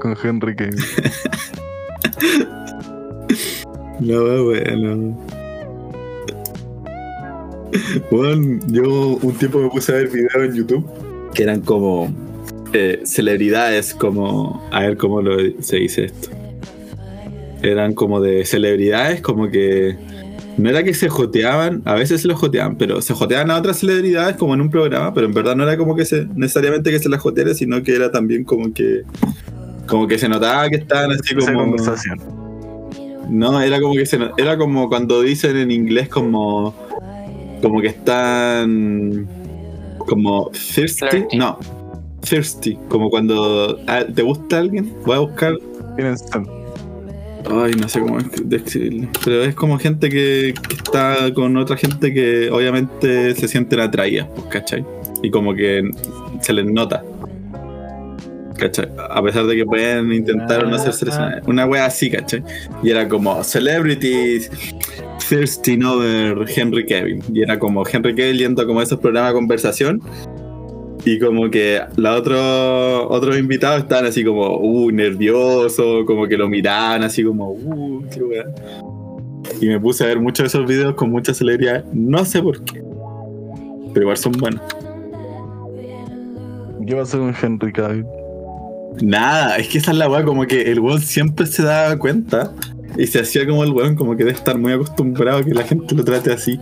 Con Henry Cavill. No, bueno. Bueno, yo un tiempo me puse a ver videos en YouTube que eran como eh, celebridades, como. A ver cómo lo, se dice esto. Eran como de celebridades, como que. No era que se joteaban, a veces se los joteaban, pero se joteaban a otras celebridades como en un programa, pero en verdad no era como que se necesariamente que se las joteara, sino que era también como que. Como que se notaba que estaban así Esa como. conversación. No, era como que se era como cuando dicen en inglés como como que están como thirsty, Flirty. no, thirsty, como cuando ah, te gusta alguien, voy a buscar, ay, no sé cómo es- describirlo, pero es como gente que, que está con otra gente que obviamente se sienten atraídas, pues, ¿cachai? Y como que se les nota. ¿Cachai? A pesar de que pueden intentar no hacerse una, una wea así, ¿cachai? Y era como celebrities thirsting over Henry Cavill. Y era como Henry Cavill yendo como a esos programas de conversación. Y como que los otros otros invitados estaban así como, uh, nervioso, como que lo miraban así como, uh, qué wea. Y me puse a ver muchos de esos videos con muchas celebridades. No sé por qué. Pero igual son buenos. ¿Qué pasó con Henry Cavill? Nada, es que esa es la weá, como que el weón siempre se daba cuenta y se hacía como el weón, como que debe estar muy acostumbrado a que la gente lo trate así.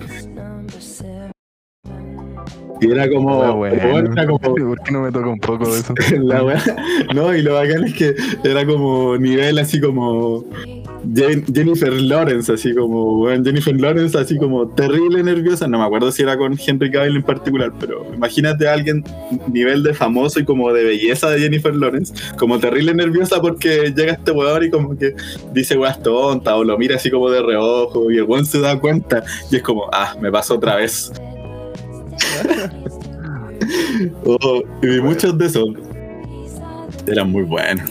Y era como, Ah, bueno. era como ¿Por qué no me toca un poco de eso? la weá. No, y lo bacán es que era como nivel así como Jen- Jennifer Lawrence, así como, Jennifer Lawrence, así como terrible nerviosa. No me acuerdo si era con Henry Cavill en particular, pero imagínate a alguien nivel de famoso y como de belleza de Jennifer Lawrence, como terrible nerviosa porque llega este weón y como que dice weas tonta o lo mira así como de reojo y el weón se da cuenta y es como, ah, me pasó otra vez. Oh, y muchos de esos eran muy buenos.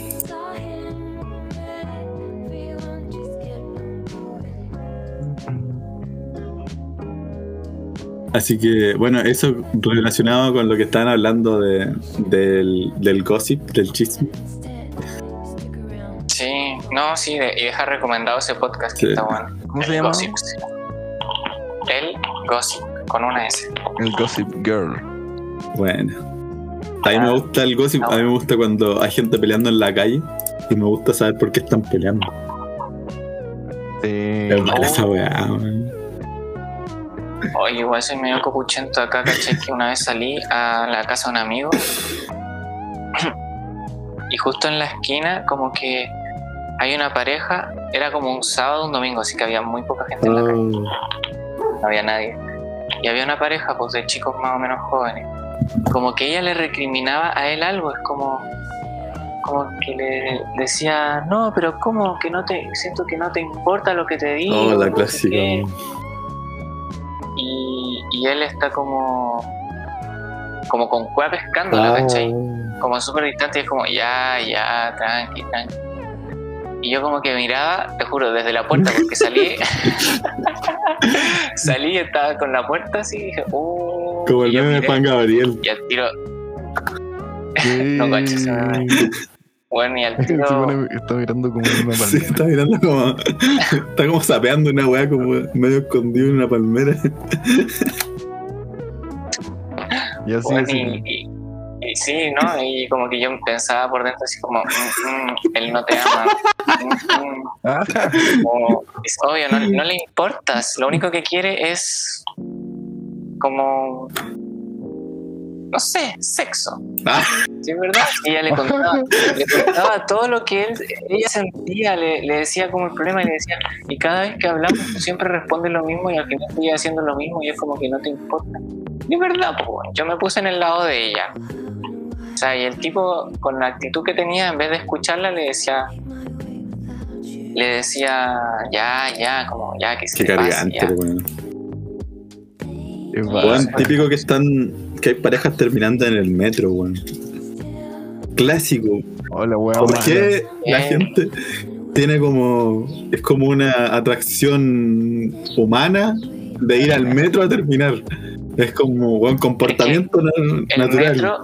Así que, bueno, eso relacionado con lo que estaban hablando de, del, del gossip, del chisme. Sí, no, sí, de- y deja recomendado ese podcast que Sí. está bueno. ¿Cómo se El llama? Gossip. El Gossip, con una S. El Gossip Girl. Bueno. A mí me gusta el gossip, a mí me gusta cuando hay gente peleando en la calle y me gusta saber por qué están peleando. Sí. Es mala esa weá, weón. Oye, igual soy medio copuchento acá, caché que una vez salí a la casa de un amigo y justo en la esquina como que hay una pareja, era como un sábado, un domingo, así que había muy poca gente en la calle, Oh, no había nadie. Y había una pareja pues de chicos más o menos jóvenes. Como que ella le recriminaba a él algo, es como como que le decía, no, pero ¿cómo que no te, siento que no te importa lo que te digo? oh, la no sé clásica. qué". Y, y él está como como con cueva pescándola, Ah, ¿cachai? Como súper distante y es como ya, ya, tranqui, tranqui. Y yo como que miraba, te juro, desde la puerta, porque salí, salí y estaba con la puerta así y dije, uh, como el meme de Juan Gabriel. y al tiro, No. Bueno, y al Se tiro, pone- está mirando como en una Sí, palmera. está mirando como. está como sapeando una weá como medio escondido en una palmera. Y así, bueno, así. y, y- y sí, ¿no? Y como que yo pensaba por dentro así como, "Mm, mm, él no te ama. Mm, mm". Ah, Como, es obvio, no, no le importas. Lo único que quiere es como, no sé, sexo. Ah. Sí, es verdad. Y ella le contaba, le contaba todo lo que él, ella sentía, le, le decía como el problema y le decía, y cada vez que hablamos tú siempre respondes lo mismo y al final estoy haciendo lo mismo y es como que no te importa. Y es verdad, pues bueno, yo me puse en el lado de ella. O sea, y el tipo, con la actitud que tenía, en vez de escucharla, le decía, le decía, ya, ya, como, ya, que se Qué te pase, cargante, ya. weón. es básico. típico que están. Que hay parejas terminando en el metro, weón. Clásico. Hola, weón. ¿Por mala. qué la Bien. gente tiene como. es como una atracción humana de ir al metro a terminar? Es como buen comportamiento El natural. metro,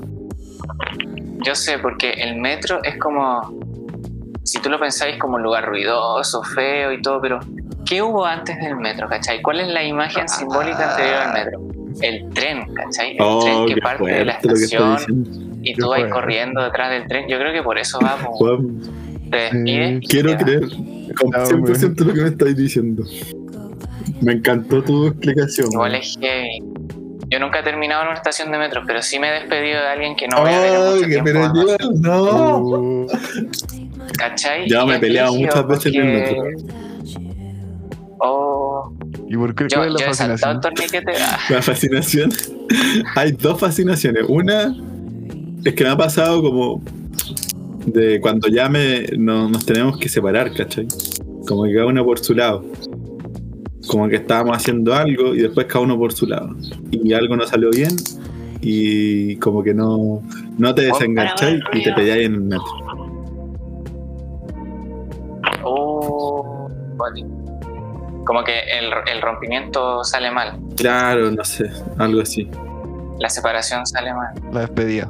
yo sé, porque el metro es como, si tú lo pensáis como un lugar ruidoso, feo y todo, pero ¿qué hubo antes del metro, cachai? ¿Cuál es la imagen simbólica anterior al metro? El tren, cachai? El Oh, tren que qué parte de la que estación y tú vas corriendo detrás del tren. Yo creo que por eso vamos. Te despides. y quiero creer con No, 100% lo que me estáis diciendo. Me encantó tu explicación. Igual es heavy. Yo nunca he terminado en una estación de metro, pero sí me he despedido de alguien que no voy a ver en Ay, mucho que tiempo. pero yo no. Uh, ¿Cachai? Ya me he peleado muchas veces en el porque- Oh, ¿Y por qué? yo, ¿Cuál es la fascinación? La fascinación. Hay dos fascinaciones. Una es que me ha pasado como de cuando ya me, no- nos tenemos que separar, ¿cachai? Como que cada uno por su lado. Como que estábamos haciendo algo y después cada uno por su lado. Y algo no salió bien y como que no, no te Pon desengancháis y te peleáis en el metro. Como que el, el rompimiento sale mal, Claro, no sé, algo así. la separación sale mal. La despedida.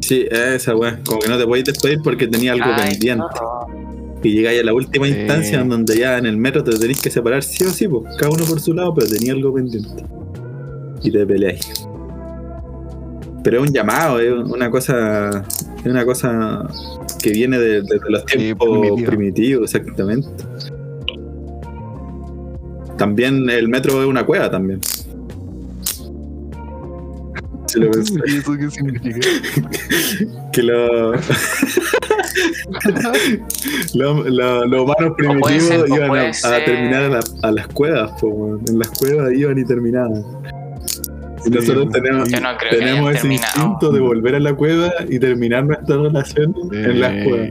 Sí, esa weá. Como que no te podéis despedir porque tenía algo Ay, pendiente. Y llegáis a la última Sí. instancia en donde ya en el metro te tenéis que separar sí o sí, pues, cada uno por su lado, pero tenía algo pendiente. Y te peleáis. Pero es un llamado, es una cosa. Es una cosa que viene de, de los Sí, tiempos primitivo. primitivos, exactamente. También el metro es una cueva también. Si lo pensáis. ¿Y eso qué significa? que lo Los, los- los humanos ser- primitivos iban a, terminar a, la- a las cuevas, po, en las cuevas iban y terminaban. Y nosotros Sí, tenemos, no tenemos ese terminado. instinto de volver a la cueva y terminar nuestra relación en las Eh, cuevas.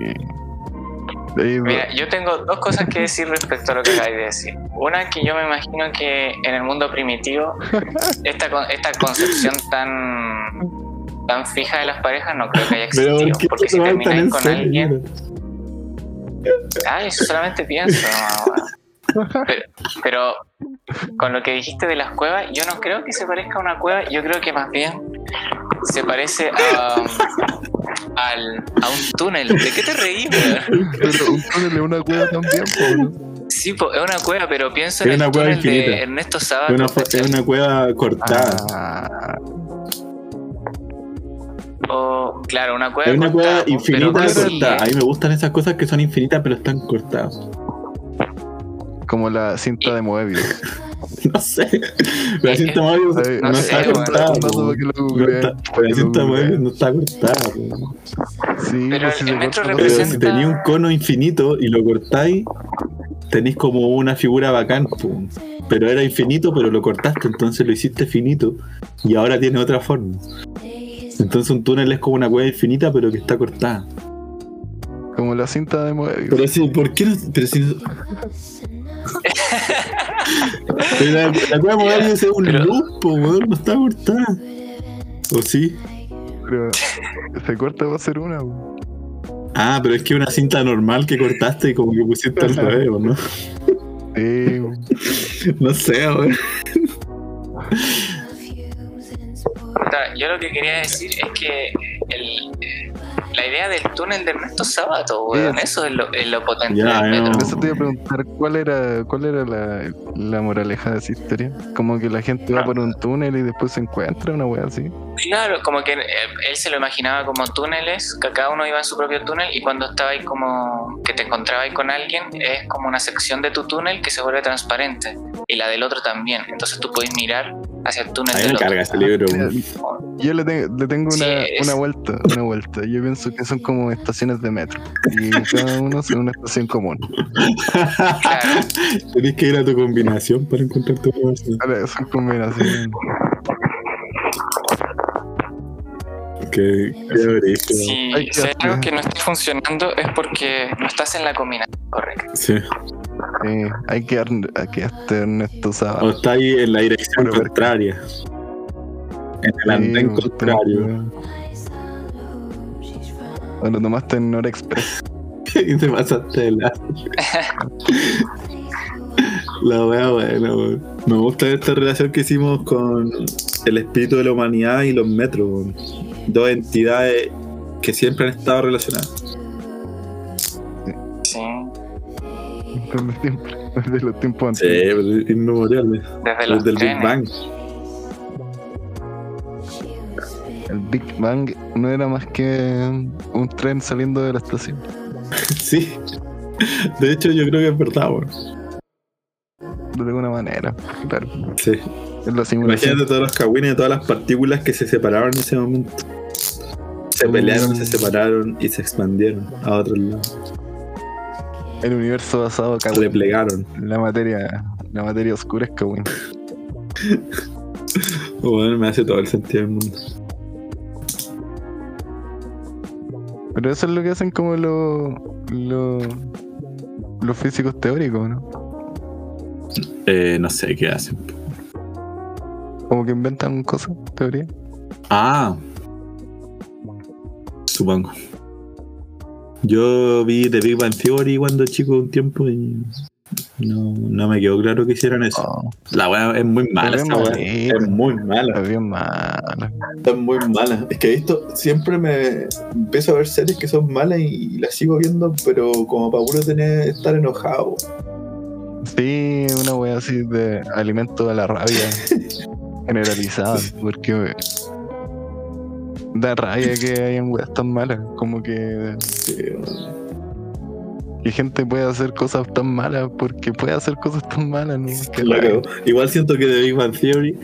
Sí, Mira, yo tengo dos cosas que decir respecto a lo que acabáis de decir. Una, que yo me imagino que en el mundo primitivo, esta, esta concepción tan, tan fija de las parejas no creo que haya existido. ¿por qué porque si termináis con serio? alguien. Ay, eso solamente pienso. no, weón. pero, pero con lo que dijiste de las cuevas, yo no creo que se parezca a una cueva, yo creo que más bien se parece a, al, a un túnel. ¿De qué te weón? Pero un túnel es una cueva también, po, ¿no? Sí, po, es una cueva, pero pienso en Es el una cueva túnel de infinita. Ernesto Es Sábato. una, fu- es una cueva cortada. Ah, O, claro, una cueva. es una cortada, cueva infinita pero que sí, cortada. ¿eh? A mí me gustan esas cosas que son infinitas pero están cortadas. como la cinta de Moebius. No sé. La cinta Mobius Ay, no, no está cortada. Que lo No está- cortada. Sí, Pero pues si el metro Pero si tenéis un cono infinito y lo cortáis, tenéis como una figura bacán. po. Pero era infinito, pero lo cortaste, entonces lo hiciste finito y ahora tiene otra forma. Entonces un túnel es como una cueva infinita, pero que está cortada. Como la cinta de Moebius. Pero sí, ¿por qué no? Pero si no- Pero la, la cueva Mobius es un Pero- loop, weón, no está cortada. ¿O sí? Pero se corta va a ser una. po. Ah, pero es que una cinta normal que cortaste y como que pusiste al revés, ¿o ¿no? Sí. No sé, weón. Yo lo que quería decir es que el, la idea del túnel de Ernesto Sábato, weón, eso es lo, es lo potente Ya, del no. metro. Por eso te iba a preguntar cuál era, cuál era la, la moraleja de esa historia. Como que la gente va por un túnel y después se encuentra una wea así. Claro, como que eh, él se lo imaginaba como túneles, que cada uno iba en su propio túnel y cuando estaba ahí como que te encontrabas ahí con alguien, es como una sección de tu túnel que se vuelve transparente y la del otro también. Entonces tú puedes mirar hacia el túnel A mí me carga ese libro. Yo le, tengo- le tengo Sí, una, es- una vuelta, una vuelta. Yo pienso que son como estaciones de metro. Y cada uno es una estación común. Claro. Tenés que ir a tu combinación para encontrar tu persona. Ahora, son combinaciones. Qué, qué. Si, Hay si algo que no esté funcionando es porque no estás en la combinación correcta. Sí. Sí, hay que hay que este Ernesto O está ahí en la dirección Pero, contraria. En el andén contrario. Bueno, tomaste en Nora Express. y te pasaste de la. La wea buena. Me gusta esta relación que hicimos con el espíritu de la humanidad y los metros. Dos entidades que siempre han estado relacionadas. Desde, siempre, desde los tiempos Sí, antiguos. pero inmemoriales. desde los Desde el Big. Bang. El Big Bang no era más que un tren saliendo de la estación. Sí. De hecho, yo creo que es verdad, weón. De alguna manera. Claro. Sí. Imagínate todos los cagüines y todas las partículas que se separaron en ese momento. Se pelearon, se separaron y se expandieron a otros lados. El universo basado acá. Replegaron. La materia. La materia oscura es Kawin. Bueno, me hace todo el sentido del mundo. Pero eso es lo que hacen como los. Los. Los físicos teóricos, ¿no? Eh, no sé qué hacen. Como que inventan cosas, teoría. Ah. Supongo. Yo vi The Big Bang Theory cuando chico un tiempo y no, no me quedó claro que hicieran eso. Oh, La weá es muy mala, Es esa weá. Es muy mala. es bien mala. Es muy mala. Es que esto siempre me empiezo a ver series que son malas y las sigo viendo, pero como para puro tener estar enojado. Sí, una wea así de alimento de la rabia generalizada, porque da rabia que hayan weas tan malas, como que, que gente puede hacer cosas tan malas porque puede hacer cosas tan malas, ¿no? Cagó. Igual siento que The Big Bang Theory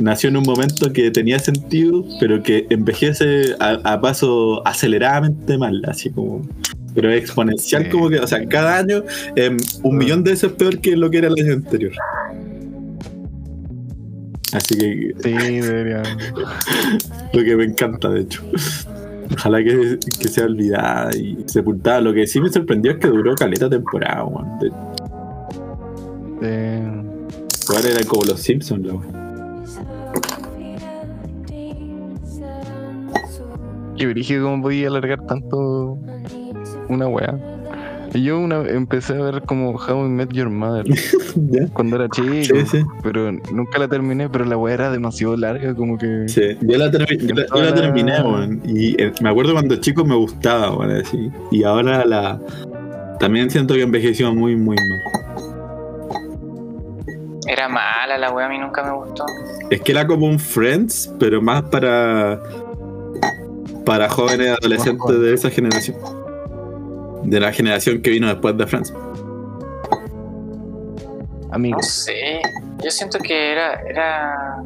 nació en un momento que tenía sentido, pero que envejece a, a paso aceleradamente mal, así como Pero es exponencial Sí. como que, o sea, cada año em, un Ah. millón de veces peor que lo que era el año anterior. Así que Sí, debería. lo que me encanta, de hecho. Ojalá que, que sea olvidada y sepultada. Lo que sí me sorprendió es que duró caleta temporada, weón. De- eh, Ahora era como los Simpsons, la weón. Qué brígido cómo podía alargar tanto una weá. Y yo una, empecé a ver como How I Met Your Mother ¿Ya? cuando era chico, Sí, sí. pero nunca la terminé, pero la weá era demasiado larga, como que... Sí, yo la, termi- yo la- yo la terminé, weón. Y eh, me acuerdo cuando chico me gustaba, weón, así. Y ahora la. También siento que envejeció muy, muy mal. Era mala la wea, a mí nunca me gustó. Es que era como un Friends, pero más para. Para jóvenes adolescentes de esa generación. De la generación que vino después de Friends. Amigo, No sé. Yo siento que era, era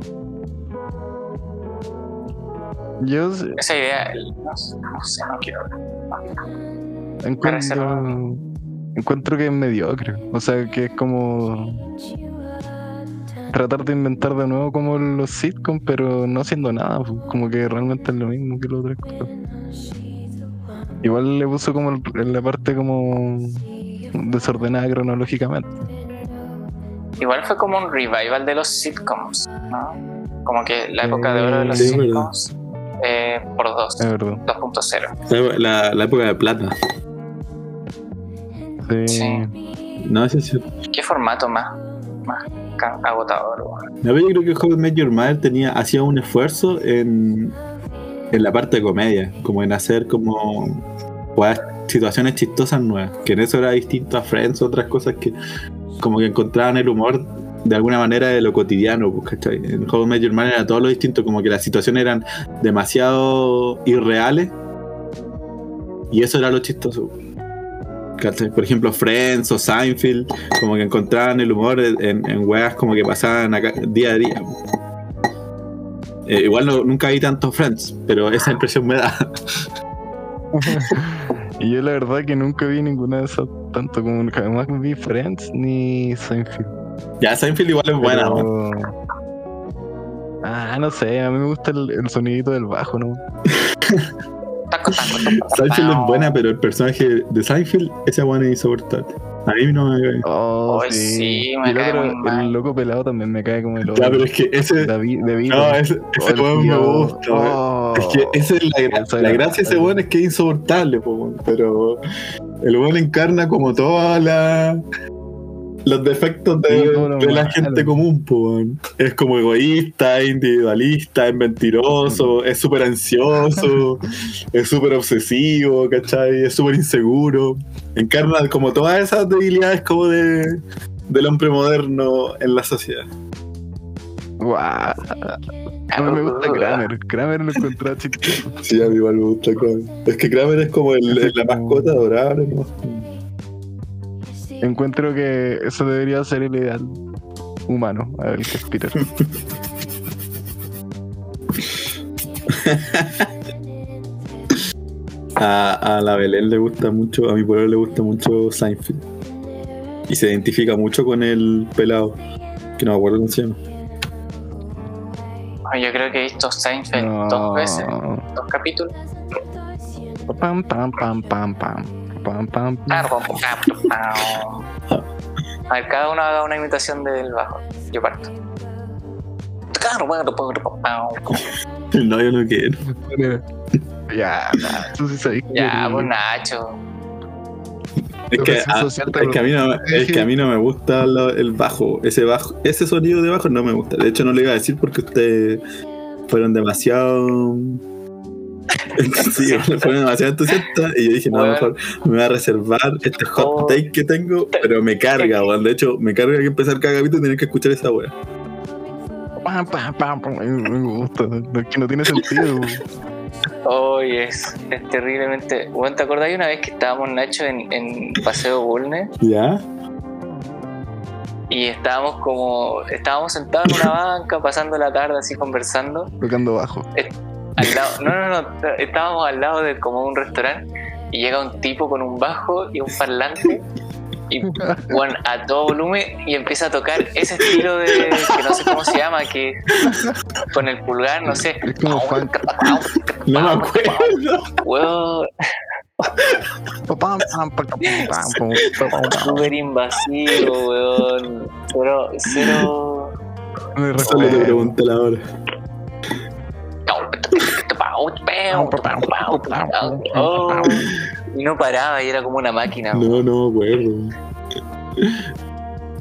yo esa idea. No, sé, no sé, no quiero. encuentro, encuentro que es mediocre. O sea, que es como tratar de inventar de nuevo como los sitcoms, pero no haciendo nada, pues, como que realmente es lo mismo que los otras cosas. Igual le puso como el- en la parte como desordenada cronológicamente. Igual fue como un revival de los sitcoms, ¿no? Como que la época de oro de los Sí, es verdad. sitcoms eh, por dos, Es verdad. 2.0. La, la época de plata. Sí. Sí. No, ese sí. ¿Qué formato más, más agotador? No, yo creo que How Met Your Mother tenía, hacía un esfuerzo en, en la parte de comedia, como en hacer como weas, situaciones chistosas nuevas, que en eso era distinto a Friends, otras cosas que como que encontraban el humor de alguna manera de lo cotidiano, pues, ¿cachai? En How I Mother era todo lo distinto, como que las situaciones eran demasiado irreales y eso era lo chistoso. ¿cachai? Por ejemplo, Friends o Seinfeld, como que encontraban el humor en, en weas como que pasaban acá día a día. Eh, igual no- nunca vi tantos Friends, pero esa impresión me da. y yo la verdad que nunca vi ninguna de esas, tanto como jamás vi Friends ni Seinfeld. ya, Seinfeld igual es buena, Pero-. Ah, no sé, a mí me gusta el, el sonidito del bajo, ¿no? Seinfeld es buena, pero el personaje de Seinfeld, ese weón es insoportable. A mí no me cae. Oh, Ay, sí. me el cae otro, muy mal. el loco pelado también me cae como el Ya, pero es que ese. David, David. No, ese, ese weón me gusta. Oh. Es que esa es la, gra- Eso la gracia de ese weón es que es insoportable, po, pero el weón encarna como toda la los defectos de, Sí, la gente común, weón. Es como egoísta, es individualista, es mentiroso, es súper ansioso, es súper obsesivo, ¿cachai? Es súper inseguro. Encarna como todas esas debilidades como de del hombre moderno en la sociedad. Guau. A mí me gusta Kramer. Kramer lo encontré chistoso. Sí, a mí igual me gusta Kramer. Es que Kramer es como el, la mascota adorable, ¿no? Encuentro que eso debería ser el ideal humano, a ver que es Peter. A, a la Belén le gusta mucho, a mi pueblo le gusta mucho Seinfeld. Y se identifica mucho con el pelado, que no me acuerdo cómo se llama. Ay, Yo creo que he visto Seinfeld No. dos veces, dos capítulos. Pam, pam, pam, pam, pam. Pam, pam, pam. A ver, cada uno haga una imitación del bajo. Yo parto. No, yo no quiero. Ya, sí sabes Ya, pues Nacho. Es que, a, es que a mí no, es que a mí no me gusta lo- el bajo. Ese bajo, ese sonido de bajo no me gusta. De hecho, no le iba a decir porque ustedes fueron demasiado. sí, fueron demasiado entusiastas. Y yo dije, no, Bueno. mejor me voy a reservar este hot Oh. take que tengo, pero me carga, weón. De hecho, me carga que empezar cada capítulo y tener que escuchar esa wea. Pam, pam, pam, pam. Ay, Me gusta. No, es que no tiene sentido. Hoy es, es terriblemente. Bueno, ¿te acordás una vez que estábamos Nacho en, en Paseo Bulnes? ¿Ya? Y estábamos como. Estábamos sentados en una banca, pasando la tarde así conversando. Tocando bajo. Al lado, no, no, no, estábamos al lado de como un restaurante y llega un tipo con un bajo y un parlante y bueno, a todo volumen y empieza a tocar ese estilo de que no sé cómo se llama, que con el pulgar, no sé. Es como. No me acuerdo. Weón, Pam, pam, pam, pam, pam, pam. súper invasivo, weón. Pero cero. Me Solo te refiero- pregunté la hora. Y no paraba y era como una máquina. No, no me acuerdo.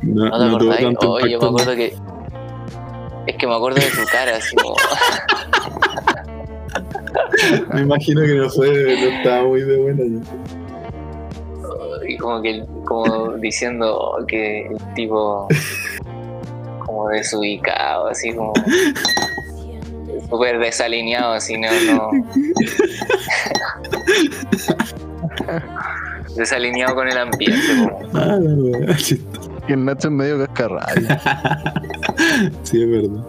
No, ¿No te no acordáis? tanto yo me acuerdo que. Es que me acuerdo de tu cara, así como. Me imagino que no fue, no estaba muy de buena. Y como que. Como diciendo que el tipo. Como desubicado, así como. Súper desalineado, así, no. no. desalineado con el ambiente, como. Ah, Y el Nacho es medio cascarrabias. sí, es verdad.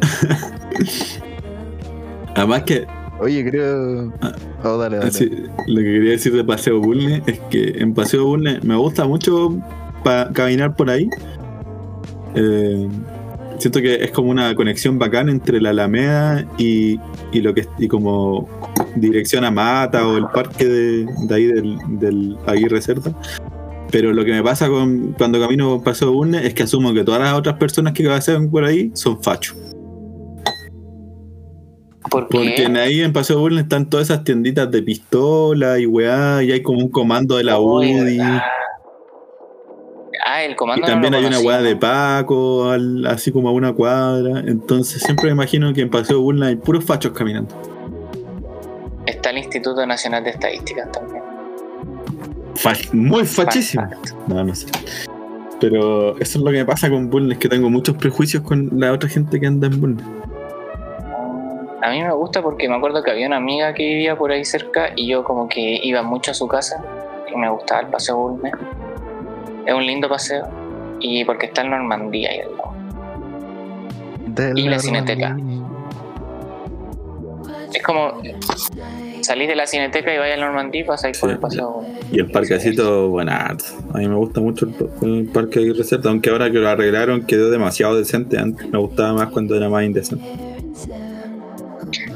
Además que Oye, creo. Oh, dale, dale. sí, lo que quería decir de Paseo Bulne es que en Paseo Bulne me gusta mucho pa- caminar por ahí. Eh, siento que es como una conexión bacán entre la Alameda y, y lo que y como dirección a Mata o el parque de, de ahí del, del Aguirre Cerda. Pero lo que me pasa con cuando camino por Paseo Bulne es que asumo que todas las otras personas que pasean por ahí son fachos. ¿Por Porque en ahí en Paseo Bulnes están todas esas tienditas de pistola y weá, y hay como un comando de la Oye, UDI. ¿verdad? Ah, el Y comando. no también hay una weá de Paco, al- así como a una cuadra. Entonces siempre me imagino que en Paseo Bulnes hay puros fachos caminando. Está el Instituto Nacional de Estadísticas también. Fa- muy fachísimo. No, no sé. Pero eso es lo que me pasa con Bulnes, que tengo muchos prejuicios con la otra gente que anda en Bulnes. A mí me gusta porque me acuerdo que había una amiga que vivía por ahí cerca y yo como que iba mucho a su casa y me gustaba el paseo Bulnes. Es un lindo paseo y porque está en Normandía ahí al lado. De Y la Cineteca. Es como salís de la cineteca y vais al Normandía y pasáis por el paseo. Y el parquecito, buenato. A mí me gusta mucho el parque de Reserva, aunque ahora que lo arreglaron quedó demasiado decente. Antes me gustaba más cuando era más indecente.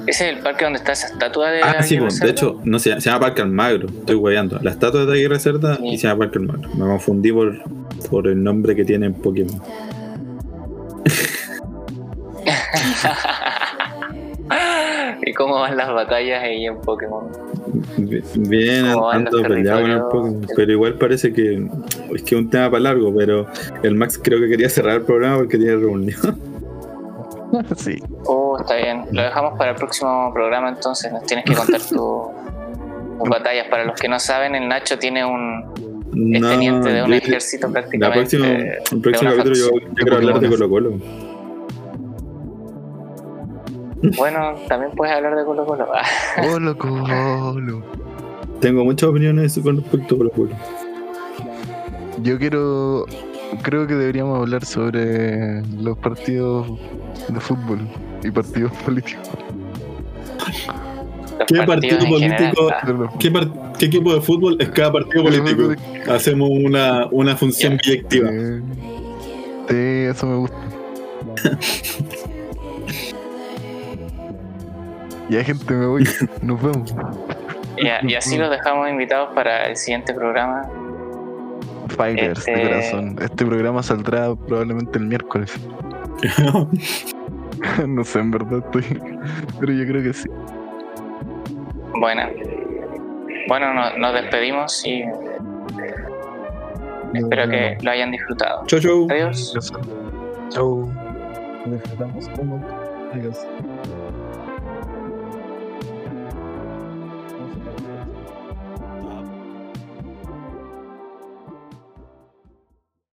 Ese es el parque donde está esa estatua de. Ah, sí, de hecho, no se, se llama Parque Almagro, estoy hueveando. La estatua de Aguirre Cerda Sí. y se llama Parque Almagro. Me confundí por, por el nombre que tiene en Pokémon. ¿Y cómo van las batallas ahí en Pokémon? Bien, los peleado con el. Pokémon. Pero igual parece que es que es un tema para largo, pero el Max creo que quería cerrar el programa porque tiene reunión. Sí. Oh, está bien. Lo dejamos para el próximo programa entonces. Nos tienes que contar tu- tus batallas. Para los que no saben, el Nacho tiene un es No, teniente de un yo- ejército la prácticamente. próxima, de el próximo capítulo yo, yo quiero hablar de Colo Colo. Bueno, también puedes hablar de Colo Colo. Colo, colo. Tengo muchas opiniones con respecto a Colo Colo. Yo quiero. Creo que deberíamos hablar sobre los partidos de fútbol y partidos políticos. ¿Qué partido político? ¿Qué, par- qué equipo de fútbol es cada partido político? Hacemos una, una función directiva. Sí, Sí, eso me gusta. ya, gente, me voy. Nos vemos. y, y así los dejamos invitados para el siguiente programa. Fighters de Este- corazón. Este programa saldrá probablemente el miércoles. no sé, en verdad estoy. Pero yo creo que sí. Bueno, bueno, no- nos despedimos y espero que lo hayan disfrutado. chau, chau. Adiós. Chau. Disfrutamos un montón. Adiós.